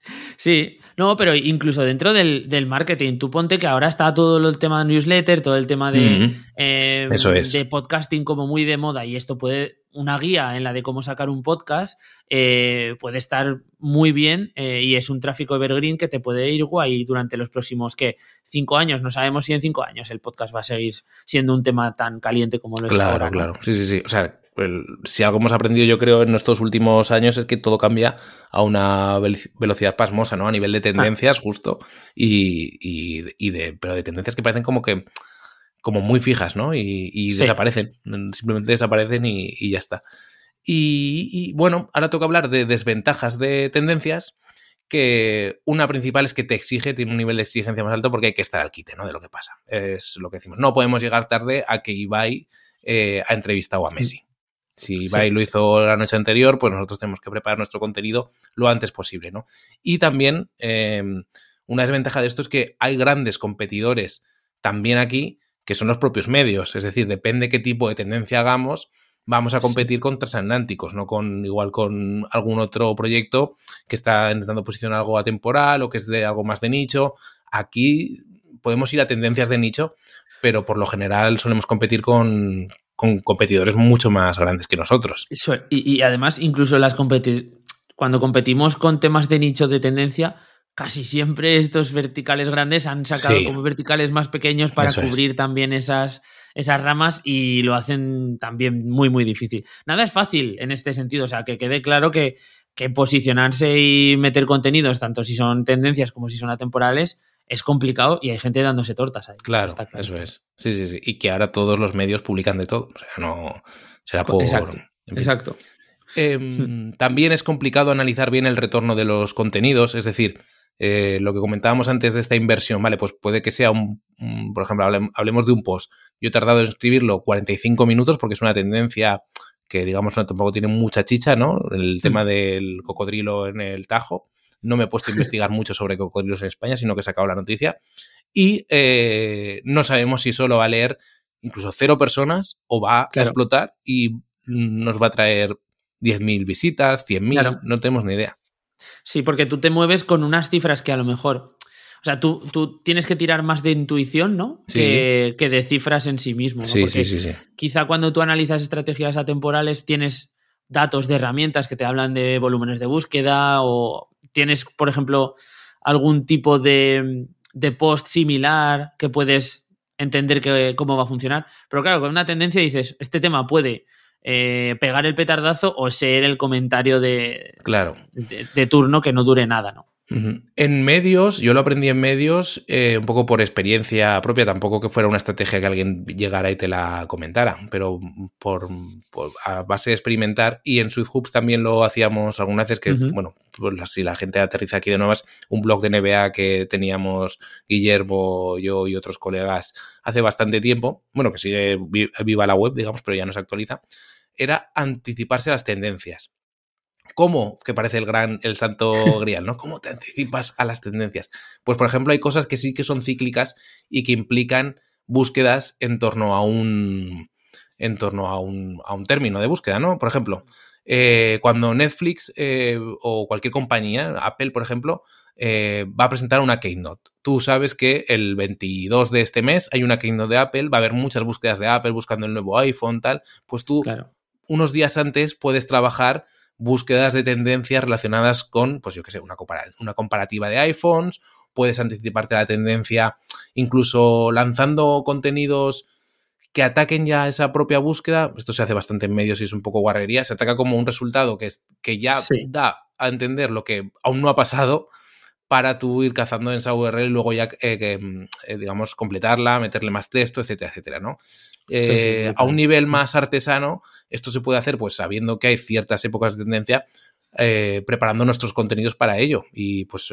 (laughs) sí, no, pero incluso dentro del, marketing, tú ponte que ahora está todo el tema de newsletter, todo el tema de, em, Eso es. de podcasting como muy de moda y esto puede, una guía en la de cómo sacar un podcast, eh, puede estar muy bien eh, y es un tráfico evergreen que te puede ir guay durante los próximos, ¿qué? Cinco años. No sabemos si en cinco años el podcast va a seguir siendo un tema tan caliente como lo es ahora. Claro, claro. Sí, sí, sí. O sea, si algo hemos aprendido yo creo en estos últimos años es que todo cambia a una velocidad pasmosa, ¿no? A nivel de tendencias, justo, y, de, pero de tendencias que parecen como que como muy fijas, ¿no? Y, desaparecen, simplemente desaparecen y, ya está. Y, bueno, ahora toca hablar de desventajas de tendencias, que una principal es que te exige, tiene un nivel de exigencia más alto porque hay que estar al quite, ¿no? De lo que pasa. Es lo que decimos. No podemos llegar tarde a que Ibai eh, ha entrevistado a Messi. Si Ibai lo hizo la noche anterior, pues nosotros tenemos que preparar nuestro contenido lo antes posible, ¿no? Y también em, una desventaja de esto es que hay grandes competidores también aquí que son los propios medios, es decir, depende qué tipo de tendencia hagamos, vamos a competir con transatlánticos, no con igual con algún otro proyecto que está intentando posicionar algo atemporal o que es de algo más de nicho. Aquí podemos ir a tendencias de nicho, pero por lo general solemos competir con, con competidores mucho más grandes que nosotros. y, además, incluso las cuando competimos con temas de nicho de tendencia, casi siempre estos verticales grandes han sacado como verticales más pequeños para cubrir también esas, esas ramas y lo hacen también muy, muy difícil. Nada es fácil en este sentido, o sea, que quede claro que, que posicionarse y meter contenidos, tanto si son tendencias como si son atemporales, es complicado y hay gente dándose tortas ahí. Claro, eso es. Sí, sí, sí. Y que ahora todos los medios publican de todo. O sea, no. Será por. Exacto. Exacto. Em, también es complicado analizar bien el retorno de los contenidos, es decir, eh, lo que comentábamos antes de esta inversión, ¿vale? Pues puede que sea un, por ejemplo, hablemos de un post. Yo he tardado en escribirlo 45 minutos porque es una tendencia que, digamos, tampoco tiene mucha chicha, ¿no? El tema del cocodrilo en el Tajo. No me he puesto a investigar mucho sobre cocodrilos en España, sino que he sacado la noticia. Y eh, no sabemos si solo va a leer incluso cero personas o va a explotar y nos va a traer 10.000 visitas, 100.000, no tenemos ni idea. Sí, porque tú te mueves con unas cifras que a lo mejor. O sea, tú, tú tienes que tirar más de intuición, ¿no? Que, de cifras en sí mismo. ¿no? Sí, sí, sí, sí, Quizá cuando tú analizas estrategias atemporales tienes datos de herramientas que te hablan de volúmenes de búsqueda o tienes, por ejemplo, algún tipo de, post similar que puedes entender que, cómo va a funcionar. Pero claro, con una tendencia dices, este tema puede eh, pegar el petardazo o ser el comentario de, claro. de, turno que no dure nada, ¿no? En medios, yo lo aprendí en medios eh, un poco por experiencia propia, tampoco que fuera una estrategia que alguien llegara y te la comentara, pero por, a base de experimentar y en Hoops también lo hacíamos algunas veces que, bueno, pues si la gente aterriza aquí de nuevas, un blog de NBA que teníamos Guillermo, yo y otros colegas hace bastante tiempo, bueno, que sigue viva la web, digamos, pero ya no se actualiza, era anticiparse a las tendencias. ¿Cómo? Que parece el gran, el santo (laughs) grial, ¿no? ¿Cómo te anticipas a las tendencias? Pues, por ejemplo, hay cosas que sí que son cíclicas y que implican búsquedas en torno a un, en torno a un, a un término de búsqueda, ¿no? Por ejemplo, eh, cuando Netflix eh, o cualquier compañía, Apple, por ejemplo, eh, va a presentar una Keynote. Tú sabes que el 22 de este mes hay una Keynote de Apple, va a haber muchas búsquedas de Apple buscando el nuevo iPhone, tal. Pues tú, unos días antes, puedes trabajar búsquedas de tendencias relacionadas con, pues yo qué sé, una, una comparativa de iPhones, puedes anticiparte a la tendencia incluso lanzando contenidos que ataquen ya esa propia búsqueda, esto se hace bastante en medios y es un poco guarrería, se ataca como un resultado que, es, que ya da a entender lo que aún no ha pasado para tú ir cazando en esa URL y luego ya, eh, mm, eh, digamos, completarla, meterle más texto, etcétera, etcétera, ¿no? Eh, a un nivel más artesano, esto se puede hacer pues sabiendo que hay ciertas épocas de tendencia preparando nuestros contenidos para ello y pues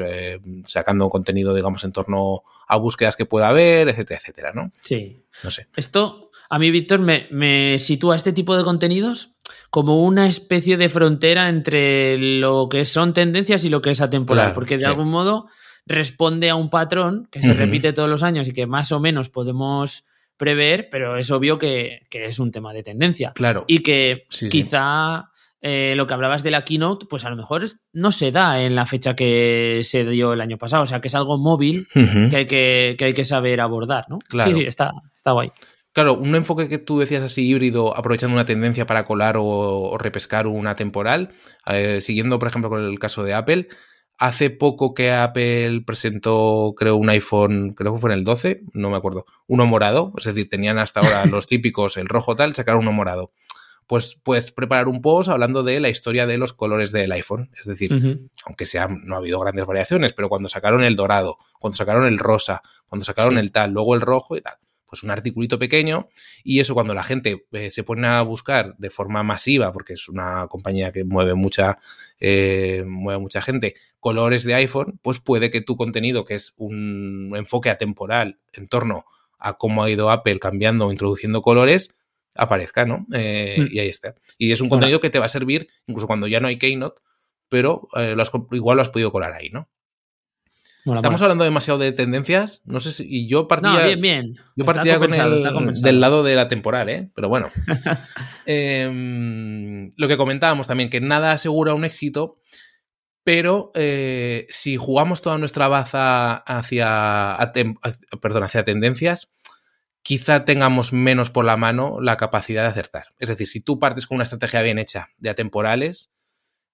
sacando contenido, digamos, en torno a búsquedas que pueda haber, etcétera, etcétera, ¿no? Sí. No sé. Esto, a mí, Víctor, me, me sitúa este tipo de contenidos como una especie de frontera entre lo que son tendencias y lo que es atemporal, Claro, porque de algún modo responde a un patrón que se repite todos los años y que más o menos podemos prever, pero es obvio que, que es un tema de tendencia. Claro. Y que Sí, sí. quizá eh, lo que hablabas de la keynote, pues a lo mejor no se da en la fecha que se dio el año pasado, o sea que es algo móvil que hay que, que hay que saber abordar, ¿no? Claro. Sí, sí, está, está guay. Claro, un enfoque que tú decías así híbrido, aprovechando una tendencia para colar o, o repescar una temporal, eh, siguiendo por ejemplo con el caso de Apple, hace poco que Apple presentó, creo, un iPhone, creo que fue en el 12, no me acuerdo, uno morado, es decir, tenían hasta ahora (laughs) los típicos, el rojo tal, sacaron uno morado. Pues puedes preparar un post hablando de la historia de los colores del iPhone, es decir, aunque sea, no ha habido grandes variaciones, pero cuando sacaron el dorado, cuando sacaron el rosa, cuando sacaron Sí. el tal, luego el rojo y tal, pues un articulito pequeño y eso cuando la gente eh, se pone a buscar de forma masiva, porque es una compañía que mueve mucha, eh, mueve mucha gente, colores de iPhone, pues puede que tu contenido, que es un enfoque atemporal en torno a cómo ha ido Apple cambiando o introduciendo colores, aparezca, ¿no? Eh, Hmm. Y ahí está. Y es un contenido que te va a servir incluso cuando ya no hay Keynote, pero eh, lo has co- igual lo has podido colar ahí, ¿no? Mola, Estamos mola. hablando demasiado de tendencias, no sé si. Y yo partía, No, bien, bien. yo partía con el, del lado de la temporal, ¿eh? Pero bueno. (laughs) Em, lo que comentábamos también, que nada asegura un éxito, pero eh, si jugamos toda nuestra baza hacia, hacia- perdón, hacia tendencias, quizá tengamos menos por la mano la capacidad de acertar. Es decir, si tú partes con una estrategia bien hecha de atemporales,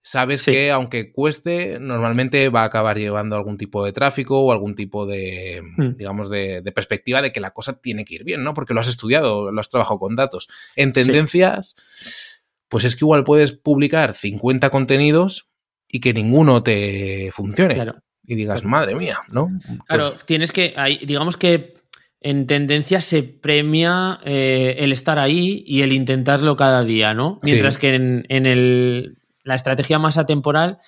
sabes Sí. que aunque cueste, normalmente va a acabar llevando algún tipo de tráfico o algún tipo de, Hmm. digamos, de, de perspectiva de que la cosa tiene que ir bien, ¿no? Porque lo has estudiado, lo has trabajado con datos. En Sí. tendencias, pues es que igual puedes publicar 50 contenidos y que ninguno te funcione. Claro. Y digas, madre mía, ¿no? Claro, tienes que. digamos que en tendencia se premia eh, el estar ahí y el intentarlo cada día, ¿no? Sí. Mientras que en, en el, la estrategia más atemporal,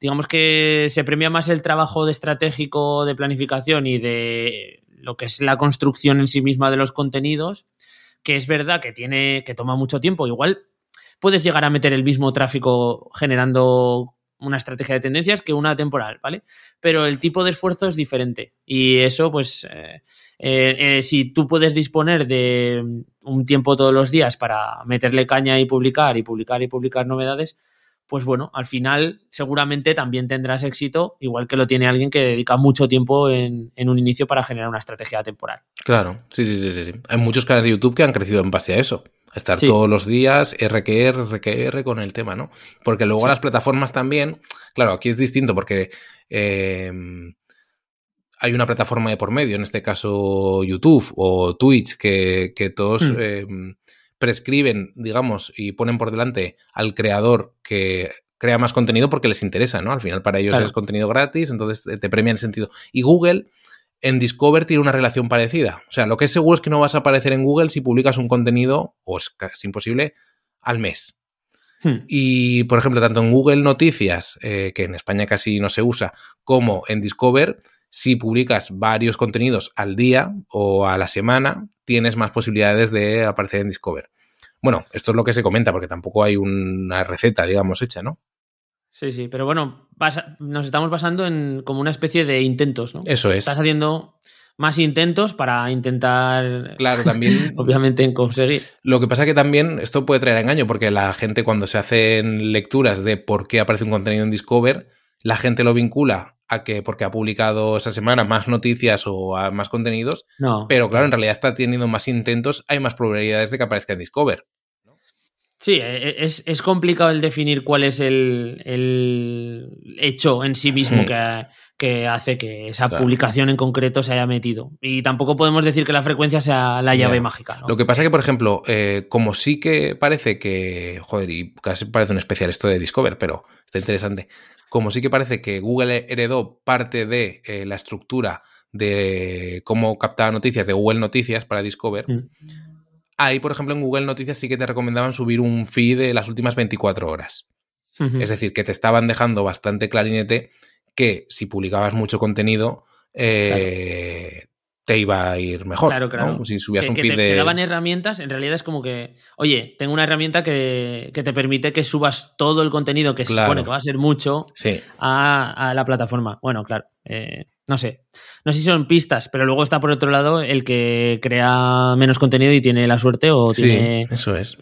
digamos que se premia más el trabajo de estratégico de planificación y de lo que es la construcción en sí misma de los contenidos, que es verdad que tiene, que toma mucho tiempo. Igual puedes llegar a meter el mismo tráfico generando una estrategia de tendencias que una temporal, ¿vale? Pero el tipo de esfuerzo es diferente. Y eso, pues, eh, eh, eh, si tú puedes disponer de un tiempo todos los días para meterle caña y publicar y publicar y publicar novedades, pues bueno, al final seguramente también tendrás éxito, igual que lo tiene alguien que dedica mucho tiempo en, en un inicio para generar una estrategia temporal. Claro, sí, sí, sí, sí. Hay muchos canales de YouTube que han crecido en base a eso. A estar Sí. todos los días RQR, RQR con el tema, ¿no? Porque luego Sí. las plataformas también, claro, aquí es distinto porque eh, hay una plataforma de por medio, en este caso YouTube o Twitch, que, que todos Hmm. eh, prescriben, digamos, y ponen por delante al creador que crea más contenido porque les interesa, ¿no? Al final para ellos Claro. es contenido gratis, entonces te- te premia en ese sentido. Y Google en Discover tiene una relación parecida. O sea, lo que es seguro es que no vas a aparecer en Google si publicas un contenido, o es casi imposible, al mes. Hmm. Y, por ejemplo, tanto en Google Noticias, eh, que en España casi no se usa, como en Discover, si publicas varios contenidos al día o a la semana, tienes más posibilidades de aparecer en Discover. Bueno, esto es lo que se comenta, porque tampoco hay una receta, digamos, hecha, ¿no? Sí, sí, pero bueno, basa- nos estamos basando en como una especie de intentos, ¿no? Eso es. Estás haciendo más intentos para intentar, Claro, también (laughs) obviamente, en conseguir. Lo que pasa que también esto puede traer engaño, porque la gente cuando se hacen lecturas de por qué aparece un contenido en Discover, la gente lo vincula a que porque ha publicado esa semana más noticias o más contenidos, No. pero claro, en realidad está teniendo más intentos, hay más probabilidades de que aparezca en Discover. Sí, e- es, es complicado el definir cuál es el, el hecho en sí mismo que, que hace que esa Claro. publicación en concreto se haya metido. Y tampoco podemos decir que la frecuencia sea la llave mágica. ¿no? Lo que pasa que, por ejemplo, eh, como sí que parece que, joder, y casi parece un especial esto de Discover, pero está interesante, como sí que parece que Google heredó parte de eh, la estructura de cómo captaba noticias de Google Noticias para Discover, Mm. ahí, por ejemplo, en Google Noticias sí que te recomendaban subir un feed de las últimas 24 horas. Es decir, que te estaban dejando bastante clarinete que si publicabas mucho contenido, eh, te iba a ir mejor. Claro, claro. Si subías un que feed te, de. te daban herramientas, en realidad es como que, oye, tengo una herramienta que, que te permite que subas todo el contenido que se supone que va a ser mucho Sí. a, a la plataforma. Bueno, claro, eh, no sé. No sé si son pistas, pero luego está por otro lado el que crea menos contenido y tiene la suerte o Sí, tiene eso es.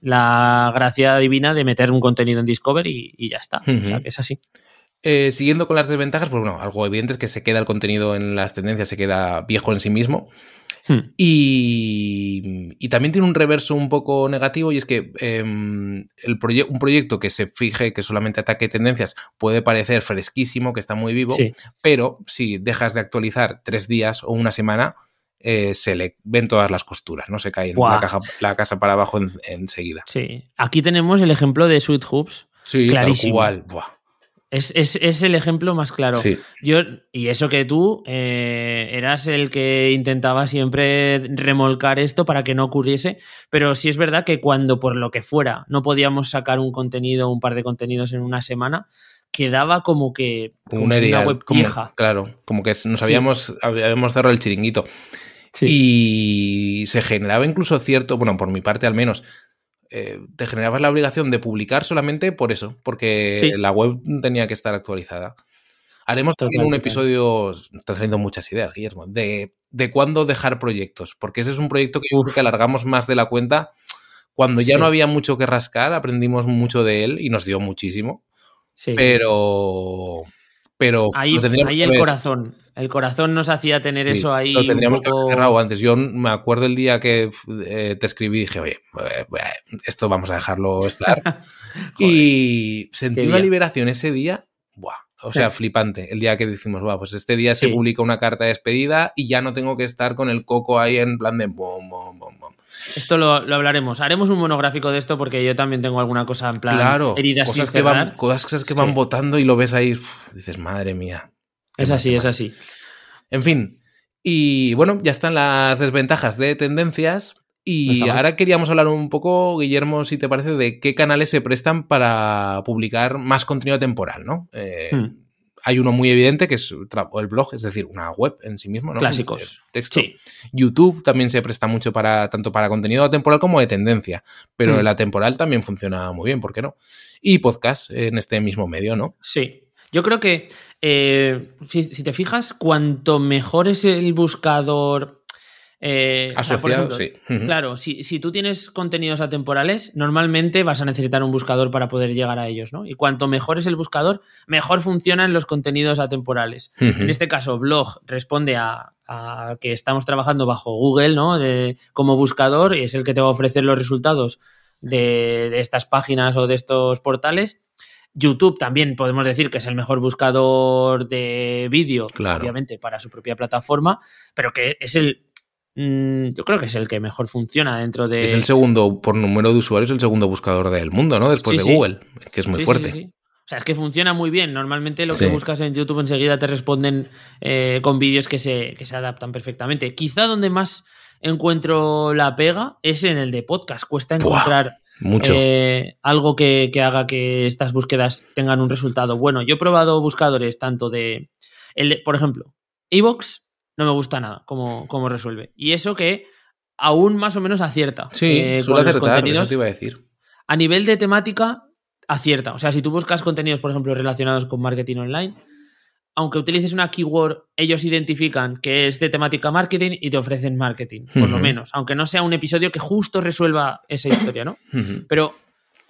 la gracia divina de meter un contenido en Discover y, y ya está. O sea, que es así. Eh, siguiendo con las desventajas, pues bueno, algo evidente es que se queda el contenido en las tendencias, se queda viejo en sí mismo. Hmm. Y, y también tiene un reverso un poco negativo y es que em, el proye- un proyecto que se fije que solamente ataque tendencias puede parecer fresquísimo, que está muy vivo, Sí, pero si dejas de actualizar tres días o una semana, eh, se le ven todas las costuras, ¿no? Se cae Buah. la, caja, la casa para abajo en- enseguida. sí. Aquí tenemos el ejemplo de Sweet Hoops. Sí, Clarísimo. tal cual. Buah. Es, es- es el ejemplo más claro. Sí. Yo, y eso que tú eh, eras el que intentaba siempre remolcar esto para que no ocurriese, pero sí es verdad que cuando por lo que fuera no podíamos sacar un contenido, un par de contenidos en una semana, quedaba como que Como una web como- vieja. Claro, como que nos habíamos, habíamos cerrado el chiringuito. Sí. Y se generaba incluso cierto, bueno, por mi parte al menos, eh, te generabas la obligación de publicar solamente por eso, porque Sí. la web tenía que estar actualizada. Haremos también un episodio, están saliendo muchas ideas, Guillermo, de, de cuándo dejar proyectos, porque ese es un proyecto que yo creo que alargamos más de la cuenta. Cuando ya Sí. no había mucho que rascar, aprendimos mucho de él y nos dio muchísimo, sí. pero... Pero Ahí, ahí el ver. corazón. El corazón nos hacía tener Sí, eso ahí. Lo tendríamos que haber cerrado antes. Yo me acuerdo el día que eh, te escribí y dije, oye, eh, eh, esto vamos a dejarlo estar. (laughs) y sentí una día. liberación ese día, buah, o sea, flipante. El día que decimos, va, pues este día se publica una carta de despedida y ya no tengo que estar con el coco ahí en plan de bom, bom, bom. Esto lo, lo hablaremos. Haremos un monográfico de esto porque yo también tengo alguna cosa en plan Claro, heridas cosas que, van, cosas que van Sí. votando y lo ves ahí, uf, dices, madre mía. Es así, es así. En fin. Y bueno, ya están las desventajas de tendencias. Y mal. ahora queríamos hablar un poco, Guillermo, si te parece, de qué canales se prestan para publicar más contenido temporal, ¿no? Eh, Hmm. Hay uno muy evidente que es el blog, es decir, una web en sí mismo, ¿no? Clásicos. Eh, Texto. Sí. YouTube también se presta mucho para tanto para contenido atemporal como de tendencia, pero Hmm. el atemporal también funciona muy bien, ¿por qué no? Y podcast en este mismo medio, ¿no? Sí. Yo creo que eh, si, si te fijas, cuanto mejor es el buscador. Eh, o sea, por Asociado, ejemplo, sí. Claro, si, si tú tienes contenidos atemporales, normalmente vas a necesitar un buscador para poder llegar a ellos, ¿no? Y cuanto mejor es el buscador, mejor funcionan los contenidos atemporales. En este caso, Blog responde a, a que estamos trabajando bajo Google, ¿no? De- como buscador y es el que te va a ofrecer los resultados de, de estas páginas o de estos portales. YouTube también podemos decir que es el mejor buscador de vídeo, Claro. obviamente, para su propia plataforma, pero que es el. Mm, yo creo que es el que mejor funciona dentro de. Es el segundo, por número de usuarios, el segundo buscador del mundo, ¿no? Después Sí, de sí. Google, que es muy Sí, fuerte. sí, sí. O sea, es que funciona muy bien. Normalmente lo Sí. que buscas en YouTube enseguida te responden eh, con vídeos que se, que se adaptan perfectamente. Quizá donde más encuentro la pega es en el de podcast. Cuesta Buah, encontrar Mucho. eh, algo que, que haga que estas búsquedas tengan un resultado bueno. Yo he probado buscadores tanto de, el de- por ejemplo, Evox no me gusta nada cómo, cómo resuelve. Y eso que aún más o menos acierta. sí, eh, suele con los acertar, eso contenidos. te iba a decir. A nivel de temática, acierta. O sea, si tú buscas contenidos, por ejemplo, relacionados con marketing online, aunque utilices una keyword, ellos identifican que es de temática marketing y te ofrecen marketing, por lo menos. Aunque no sea un episodio que justo resuelva esa historia, ¿no? (laughs) Pero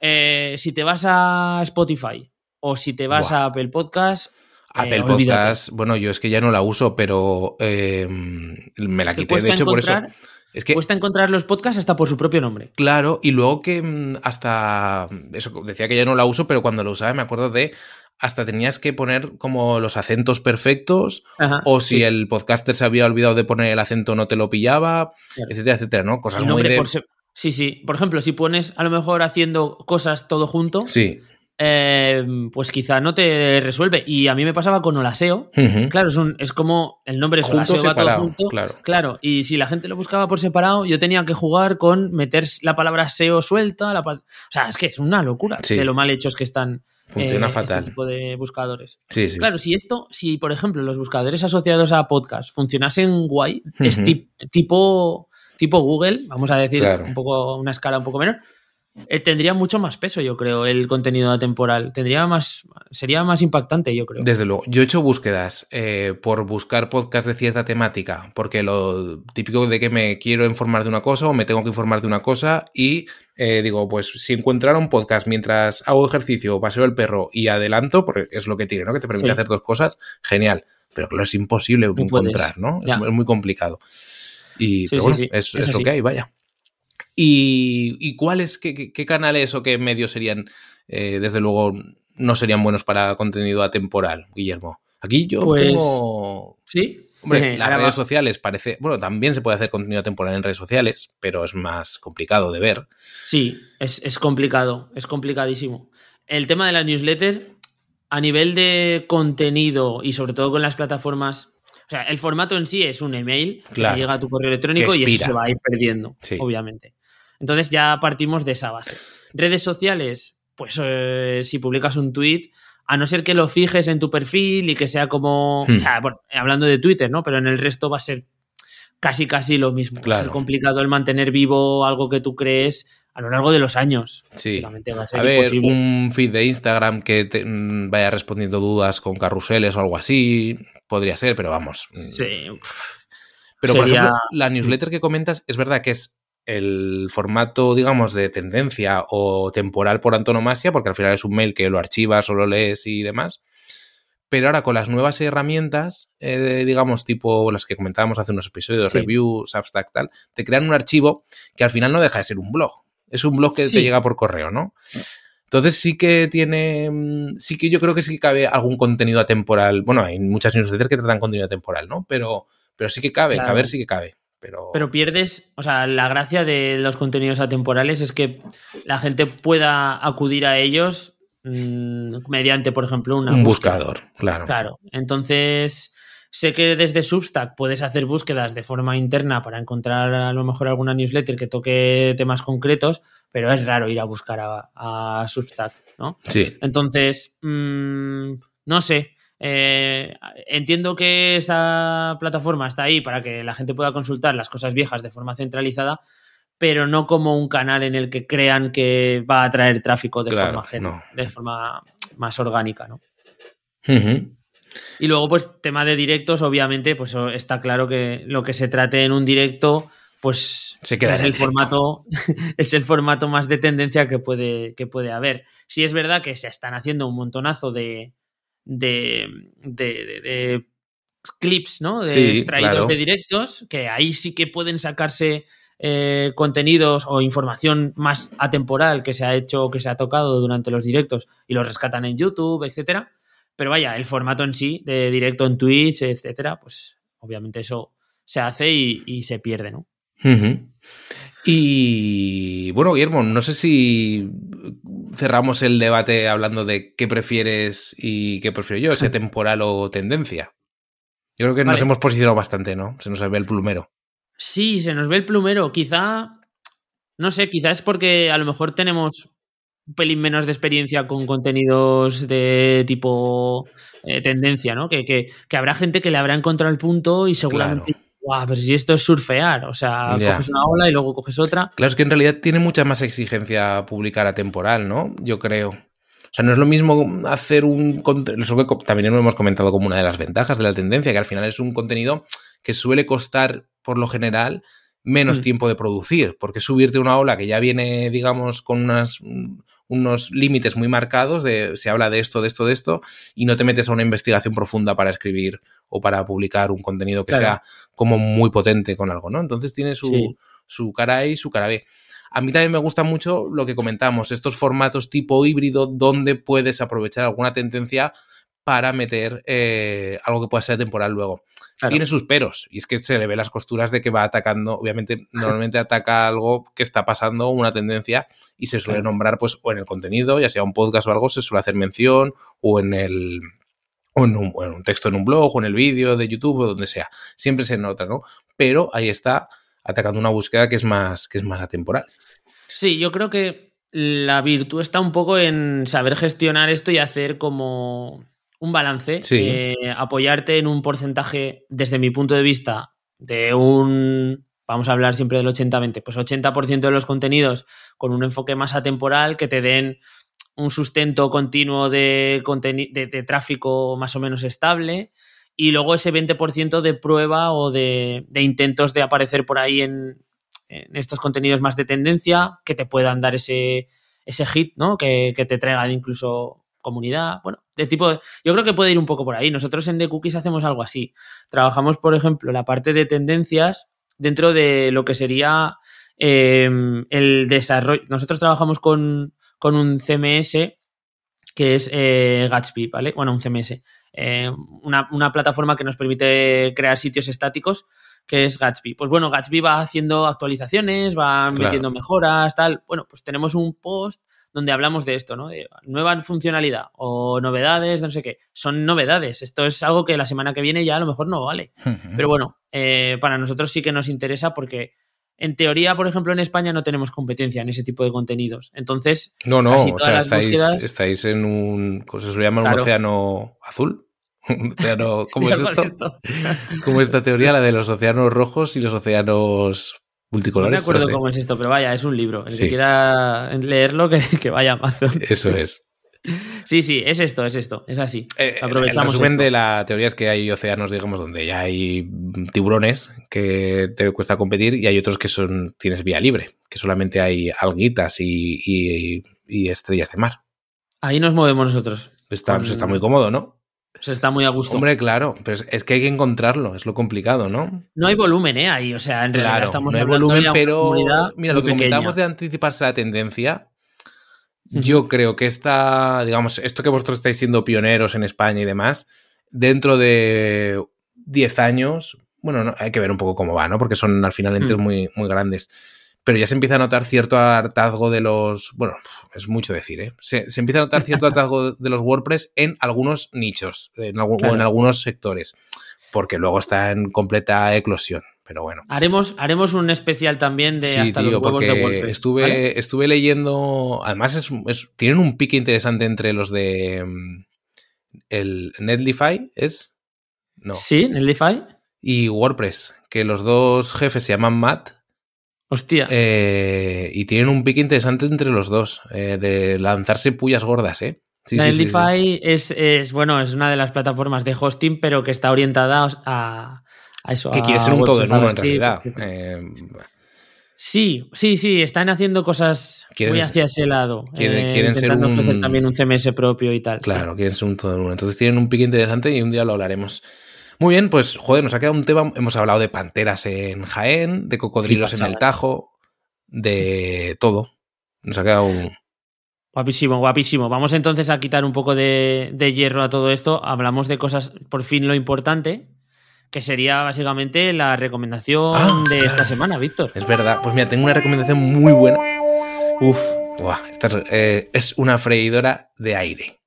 eh, si te vas a Spotify o si te vas a Apple Podcast, Apple olvídate. Podcast, bueno, yo es que ya no la uso, pero eh, me la Es que quité, de hecho, por eso. Es que, Cuesta encontrar los podcasts hasta por su propio nombre. claro, y luego que mm, hasta, eso decía que ya no la uso, pero cuando lo usaba me acuerdo de, hasta tenías que poner como los acentos perfectos, Ajá, o si sí. el podcaster se había olvidado de poner el acento no te lo pillaba, Claro. etcétera, etcétera, ¿no? Cosas muy de... por Sí, sí. Por ejemplo, si pones a lo mejor haciendo cosas todo junto, Sí, eh, pues quizá no te resuelve. Y a mí me pasaba con Olaseo. Claro, es, un, es como el nombre es Junto, Olaseo, va todo junto. claro. Claro, y si la gente lo buscaba por separado, yo tenía que jugar con meter la palabra SEO suelta. La o sea, es que es una locura Sí. de lo mal hechos que están Funciona eh, fatal. este tipo de buscadores. Sí, sí. Claro, si esto, si por ejemplo los buscadores asociados a podcast funcionasen guay, es tip- tipo, tipo Google, vamos a decir Claro. un poco una escala un poco menor, eh, tendría mucho más peso, yo creo, el contenido atemporal. Tendría más, sería más impactante, yo creo. Desde luego, yo he hecho búsquedas eh, por buscar podcasts de cierta temática, porque lo típico de que me quiero informar de una cosa o me tengo que informar de una cosa y eh, digo, pues si encontrar un podcast mientras hago ejercicio o paseo el perro y adelanto, porque es lo que tiene, ¿no? Que te permite Sí. hacer dos cosas, genial. Pero claro, es imposible No encontrar, puedes. ¿no? Es, muy complicado. Y Sí, pero sí, bueno, sí, es, es es lo que hay, vaya. ¿Y, y cuáles, qué, qué- qué canales o qué medios serían, eh, desde luego, no serían buenos para contenido atemporal, Guillermo? Aquí yo Pues, tengo... ¿Sí? Hombre, Eh, (laughs) las redes va- sociales parece... Bueno, también se puede hacer contenido temporal en redes sociales, pero es más complicado de ver. Sí, es, es complicado, es complicadísimo. El tema de la newsletter, a nivel de contenido y sobre todo con las plataformas, o sea, el formato en sí es un email que Claro. llega a tu correo electrónico y eso se va a ir perdiendo, Sí. obviamente. Entonces ya partimos de esa base. Redes sociales, pues eh, si publicas un tweet, a no ser que lo fijes en tu perfil y que sea como, Hmm. o sea, bueno, hablando de Twitter, ¿no? Pero en el resto va a ser casi casi lo mismo. Va a Claro. ser complicado el mantener vivo algo que tú crees a lo largo de los años. Sí. Básicamente va a ser A ver, imposible. un feed de Instagram que te- mm, vaya respondiendo dudas con carruseles o algo así, podría ser, pero vamos. mm, Sí, Pero, por ejemplo, la newsletter que comentas es verdad que es el formato, digamos, de tendencia o temporal por antonomasia, porque al final es un mail que lo archivas o lo lees y demás. Pero ahora con las nuevas herramientas, eh, digamos, tipo las que comentábamos hace unos episodios, Sí. reviews, Substack, tal, te crean un archivo que al final no deja de ser un blog. Es un blog que te llega por correo, ¿no? Entonces sí que tiene, mm, sí que yo creo que sí que cabe algún contenido atemporal. Bueno, hay muchas newsletters que tratan contenido atemporal, ¿no? Pero, pero sí que cabe, Claro. caber sí que cabe. Pero, Pero pierdes, o sea, la gracia de los contenidos atemporales es que la gente pueda acudir a ellos mm, mediante, por ejemplo, una un búsqueda. buscador, claro. Claro. Entonces, sé que desde Substack puedes hacer búsquedas de forma interna para encontrar a lo mejor alguna newsletter que toque temas concretos, pero es raro ir a buscar a, a Substack, ¿no? Sí, Entonces, mm, no sé. Eh, entiendo que esa plataforma está ahí para que la gente pueda consultar las cosas viejas de forma centralizada, pero no como un canal en el que crean que va a traer tráfico de Claro, forma no. de forma más orgánica, ¿no? Y luego, pues, tema de directos, obviamente, pues está claro que lo que se trate en un directo, pues Se queda es el el directo. formato, (laughs) es el formato más de tendencia que puede, que puede haber. Sí es verdad que se están haciendo un montonazo de, de, de- clips, ¿no? De Sí, extraídos claro. de directos, que ahí sí que pueden sacarse eh, contenidos o información más atemporal que se ha hecho o que se ha tocado durante los directos y los rescatan en YouTube, etcétera. Pero vaya, el formato en sí, de directo en Twitch, etcétera, pues obviamente eso se hace y, y se pierde, ¿no? Y bueno, Guillermo, no sé si cerramos el debate hablando de qué prefieres y qué prefiero yo, ese (laughs) temporal o tendencia. Yo creo que nos hemos posicionado bastante, ¿no? Se nos ve el plumero. Sí, se nos ve el plumero. Quizá, no sé, quizá es porque a lo mejor tenemos un pelín menos de experiencia con contenidos de tipo eh, tendencia, ¿no? Que, que- que habrá gente que le habrá encontrado el punto y seguramente, guau, pero si esto es surfear, o sea, Ya. coges una ola y luego coges otra. Claro, es que en realidad tiene mucha más exigencia publicar a temporal, ¿no? Yo creo. O sea, no es lo mismo hacer un contenido, eso que co- también lo hemos comentado como una de las ventajas de la tendencia, que al final es un contenido que suele costar, por lo general, menos Hmm. tiempo de producir, porque subirte una ola que ya viene, digamos, con unas, mm, unos límites muy marcados, de se habla de esto, de esto, de esto, y no te metes a una investigación profunda para escribir o para publicar un contenido que Claro. sea como muy potente con algo, ¿no? Entonces tiene su, Sí. su cara A y su cara B. A mí también me gusta mucho lo que comentamos, estos formatos tipo híbrido donde puedes aprovechar alguna tendencia para meter eh, algo que pueda ser temporal luego. Tiene sus peros, y es que se le ve las costuras de que va atacando, obviamente, (laughs) normalmente ataca algo que está pasando, una tendencia, y se suele nombrar, pues, o en el contenido, ya sea un podcast o algo, se suele hacer mención, o en el, o en un, texto en un blog, o en el vídeo de YouTube, o donde sea. Siempre se nota, ¿no? Pero ahí está atacando una búsqueda que es más, que es más atemporal. Sí, yo creo que la virtud está un poco en saber gestionar esto y hacer como un balance, eh, apoyarte en un porcentaje, desde mi punto de vista, de un, vamos a hablar siempre del 80-20, pues 80% de los contenidos con un enfoque más atemporal que te den un sustento continuo de, de, tráfico más o menos estable y luego ese 20% de prueba o de, intentos de aparecer por ahí en, estos contenidos más de tendencia que te puedan dar ese, ese hit, ¿no? Que, que te traigan incluso comunidad, bueno, de tipo, yo creo que puede ir un poco por ahí. Nosotros en The Cookies hacemos algo así. Trabajamos, por ejemplo, la parte de tendencias dentro de lo que sería em, el desarrollo. Nosotros trabajamos con, un CMS que es eh, Gatsby, ¿vale? Bueno, un CMS. Eh, una, plataforma que nos permite crear sitios estáticos que es Gatsby. Pues bueno, Gatsby va haciendo actualizaciones, va metiendo mejoras, tal. Bueno, pues tenemos un post donde hablamos de esto, ¿no? De nueva funcionalidad o novedades, no sé qué. Son novedades. Esto es algo que la semana que viene ya a lo mejor no vale. Pero bueno, eh, para nosotros sí que nos interesa porque en teoría, por ejemplo, en España no tenemos competencia en ese tipo de contenidos. Entonces, no, no, o sea, estáis, en un, ¿cómo se llama? Un océano azul. (laughs) ¿cómo (laughs) es esto? (laughs) ¿Cómo esta teoría, la de los océanos rojos y los océanos multicolores. No me acuerdo cómo es esto, pero vaya, es un libro. El que quiera leerlo, que, vaya a Amazon. Eso es. Sí, sí, es esto, es esto, es así. Eh, Aprovechamos. El resumen de la teoría es que hay océanos, digamos, donde ya hay tiburones que te cuesta competir y hay otros que son tienes vía libre, que solamente hay alguitas y, estrellas de mar. Ahí nos movemos nosotros. Está, pues está muy cómodo, ¿no? Se está muy a gusto. Hombre, claro, pero es que hay que encontrarlo, es lo complicado, ¿no? No hay volumen, ¿eh? Ahí, o sea, en realidad estamos no hay volumen, pero mira, lo que comentamos de anticiparse a la tendencia, yo creo que esta, digamos, esto que vosotros estáis siendo pioneros en España y demás, dentro de 10 años, bueno, no, hay que ver un poco cómo va, ¿no? Porque son al final entes mm. muy, muy grandes pero ya se empieza a notar cierto hartazgo de los. Bueno, es mucho decir, ¿eh? Se, empieza a notar cierto (laughs) hartazgo de los WordPress en algunos nichos en o en algunos sectores, porque luego está en completa eclosión. Pero bueno. Haremos, haremos un especial también de hasta los huevos de WordPress. Estuve, estuve leyendo. Además, es, tienen un pique interesante entre los de. Mm, el Netlify, ¿es? No. Sí, Netlify. Y WordPress, que los dos jefes se llaman Matt Hostia. Eh, y tienen un pique interesante entre los dos, eh, de lanzarse pullas gordas, ¿eh? Sí, Es, bueno, es una de las plataformas de hosting, pero que está orientada a, eso. Que quiere ser un todo en uno, en realidad. Eh, sí, sí, sí, están haciendo cosas muy hacia ese lado. Quieren, ser un... ofrecer también un CMS propio y tal. Claro, quieren ser un todo en uno. Entonces tienen un pique interesante y un día lo hablaremos. Muy bien, pues joder, nos ha quedado un tema. Hemos hablado de panteras en Jaén, de cocodrilos en el Tajo, de todo. Nos ha quedado un. Guapísimo, guapísimo. Vamos entonces a quitar un poco de, hierro a todo esto. Hablamos de cosas, por fin lo importante, que sería básicamente la recomendación ah, de esta semana, Víctor. Es verdad. Pues mira, tengo una recomendación muy buena. Uf, esta eh, es una freidora de aire.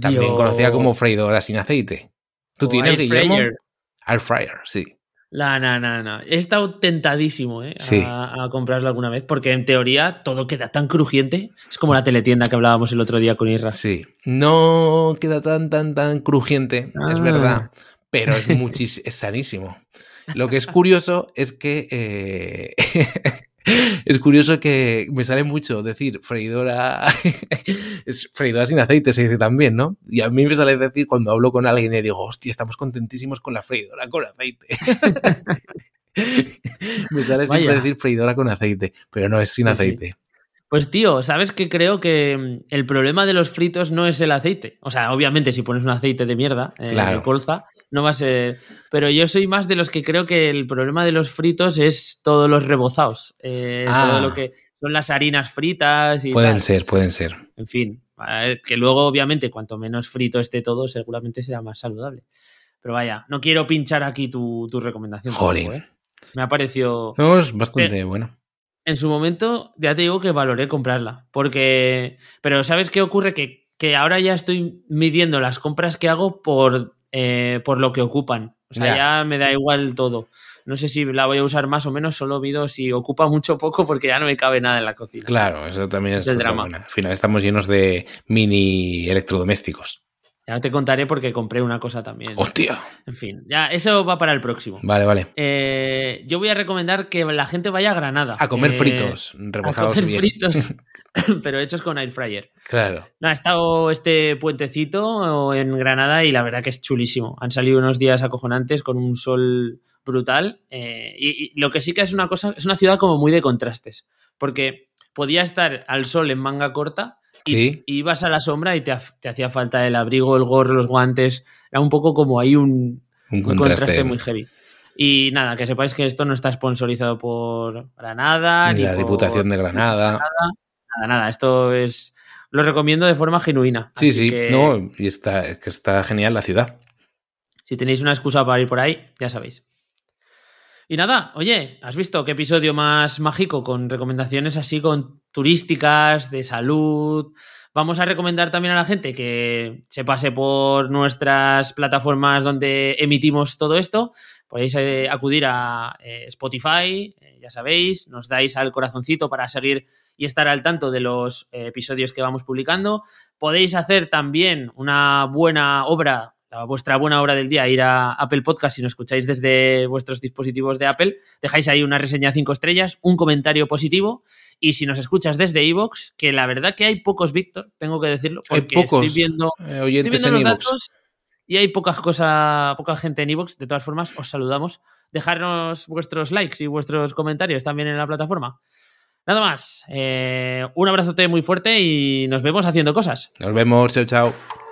También conocida como freidora sin aceite. ¿Tú tienes, Guillermo? Air fryer, sí. La, no, no, no. He estado tentadísimo ¿eh? a, comprarlo alguna vez, porque en teoría todo queda tan crujiente. Es como la teletienda que hablábamos el otro día con Isra. Sí. No queda tan, tan, tan crujiente, es ah. verdad. Pero es es sanísimo. Lo que es curioso es que eh, (laughs) (laughs) es curioso que me sale mucho decir freidora, (laughs) es freidora sin aceite, se dice también, ¿no? Y a mí me sale decir cuando hablo con alguien y digo, hostia, estamos contentísimos con la freidora con aceite. (laughs) me sale siempre decir freidora con aceite, pero no es sin aceite. Pues tío, ¿sabes que creo que mm, el problema de los fritos no es el aceite? O sea, obviamente si pones un aceite de mierda, eh, colza, no va a ser... Pero yo soy más de los que creo que el problema de los fritos es todos los rebozados. Eh, todo lo ah. que son las harinas fritas y Pueden ser, pueden ser. En fin. Que luego, obviamente, cuanto menos frito esté todo, seguramente será más saludable. Pero vaya, no quiero pinchar aquí tu, recomendación. Joder. ¿eh? Me ha parecido. No, es bastante bueno. En su momento, ya te digo que valoré comprarla. Porque. Pero ¿sabes qué ocurre? Que, que ahora ya estoy midiendo las compras que hago por, eh, por lo que ocupan. O sea, ya. me da igual todo. No sé si la voy a usar más o menos, solo mido si ocupa mucho o poco porque ya no me cabe nada en la cocina. Claro, eso también es, el drama. Al final estamos llenos de mini electrodomésticos. Ya te contaré porque compré una cosa también. ¡Hostia! En fin, ya, eso va para el próximo. Vale, vale. Eh, yo voy a recomendar que la gente vaya a Granada. A comer fritos, rebozados a comer fritos, (laughs) (coughs) pero hechos con air fryer. Claro. No, ha estado este puentecito en Granada y la verdad que es chulísimo. Han salido unos días acojonantes con un sol brutal. Eh, y, lo que sí que es una cosa, es una ciudad como muy de contrastes. Porque podía estar al sol en manga corta y, ibas a la sombra y te, hacía falta el abrigo, el gorro, los guantes. Era un poco como ahí un, contraste. muy heavy. Y nada, que sepáis que esto no está sponsorizado por Granada. Ni, la Diputación de Granada. Nada, nada, Esto es. Lo recomiendo de forma genuina. Sí, sí. No, y está, que está genial la ciudad. Si tenéis una excusa para ir por ahí, ya sabéis. Y nada, oye, ¿has visto qué episodio más mágico con recomendaciones así con turísticas, de salud? Vamos a recomendar también a la gente que se pase por nuestras plataformas donde emitimos todo esto. Podéis eh, acudir a eh, Spotify, eh, ya sabéis, nos dais al corazoncito para seguir y estar al tanto de los episodios que vamos publicando. Podéis hacer también una buena obra vuestra buena hora del día, ir a Apple Podcast si nos escucháis desde vuestros dispositivos de Apple, dejáis ahí una reseña cinco estrellas, un comentario positivo y si nos escuchas desde Evox, que la verdad que hay pocos, Víctor, tengo que decirlo, porque hay pocos estoy viendo, eh, los datos y hay poca cosa, poca gente en Evox, de todas formas os saludamos. Dejarnos vuestros likes y vuestros comentarios también en la plataforma. Nada más, eh, un abrazote muy fuerte y nos vemos haciendo cosas. Nos vemos, chao, chao.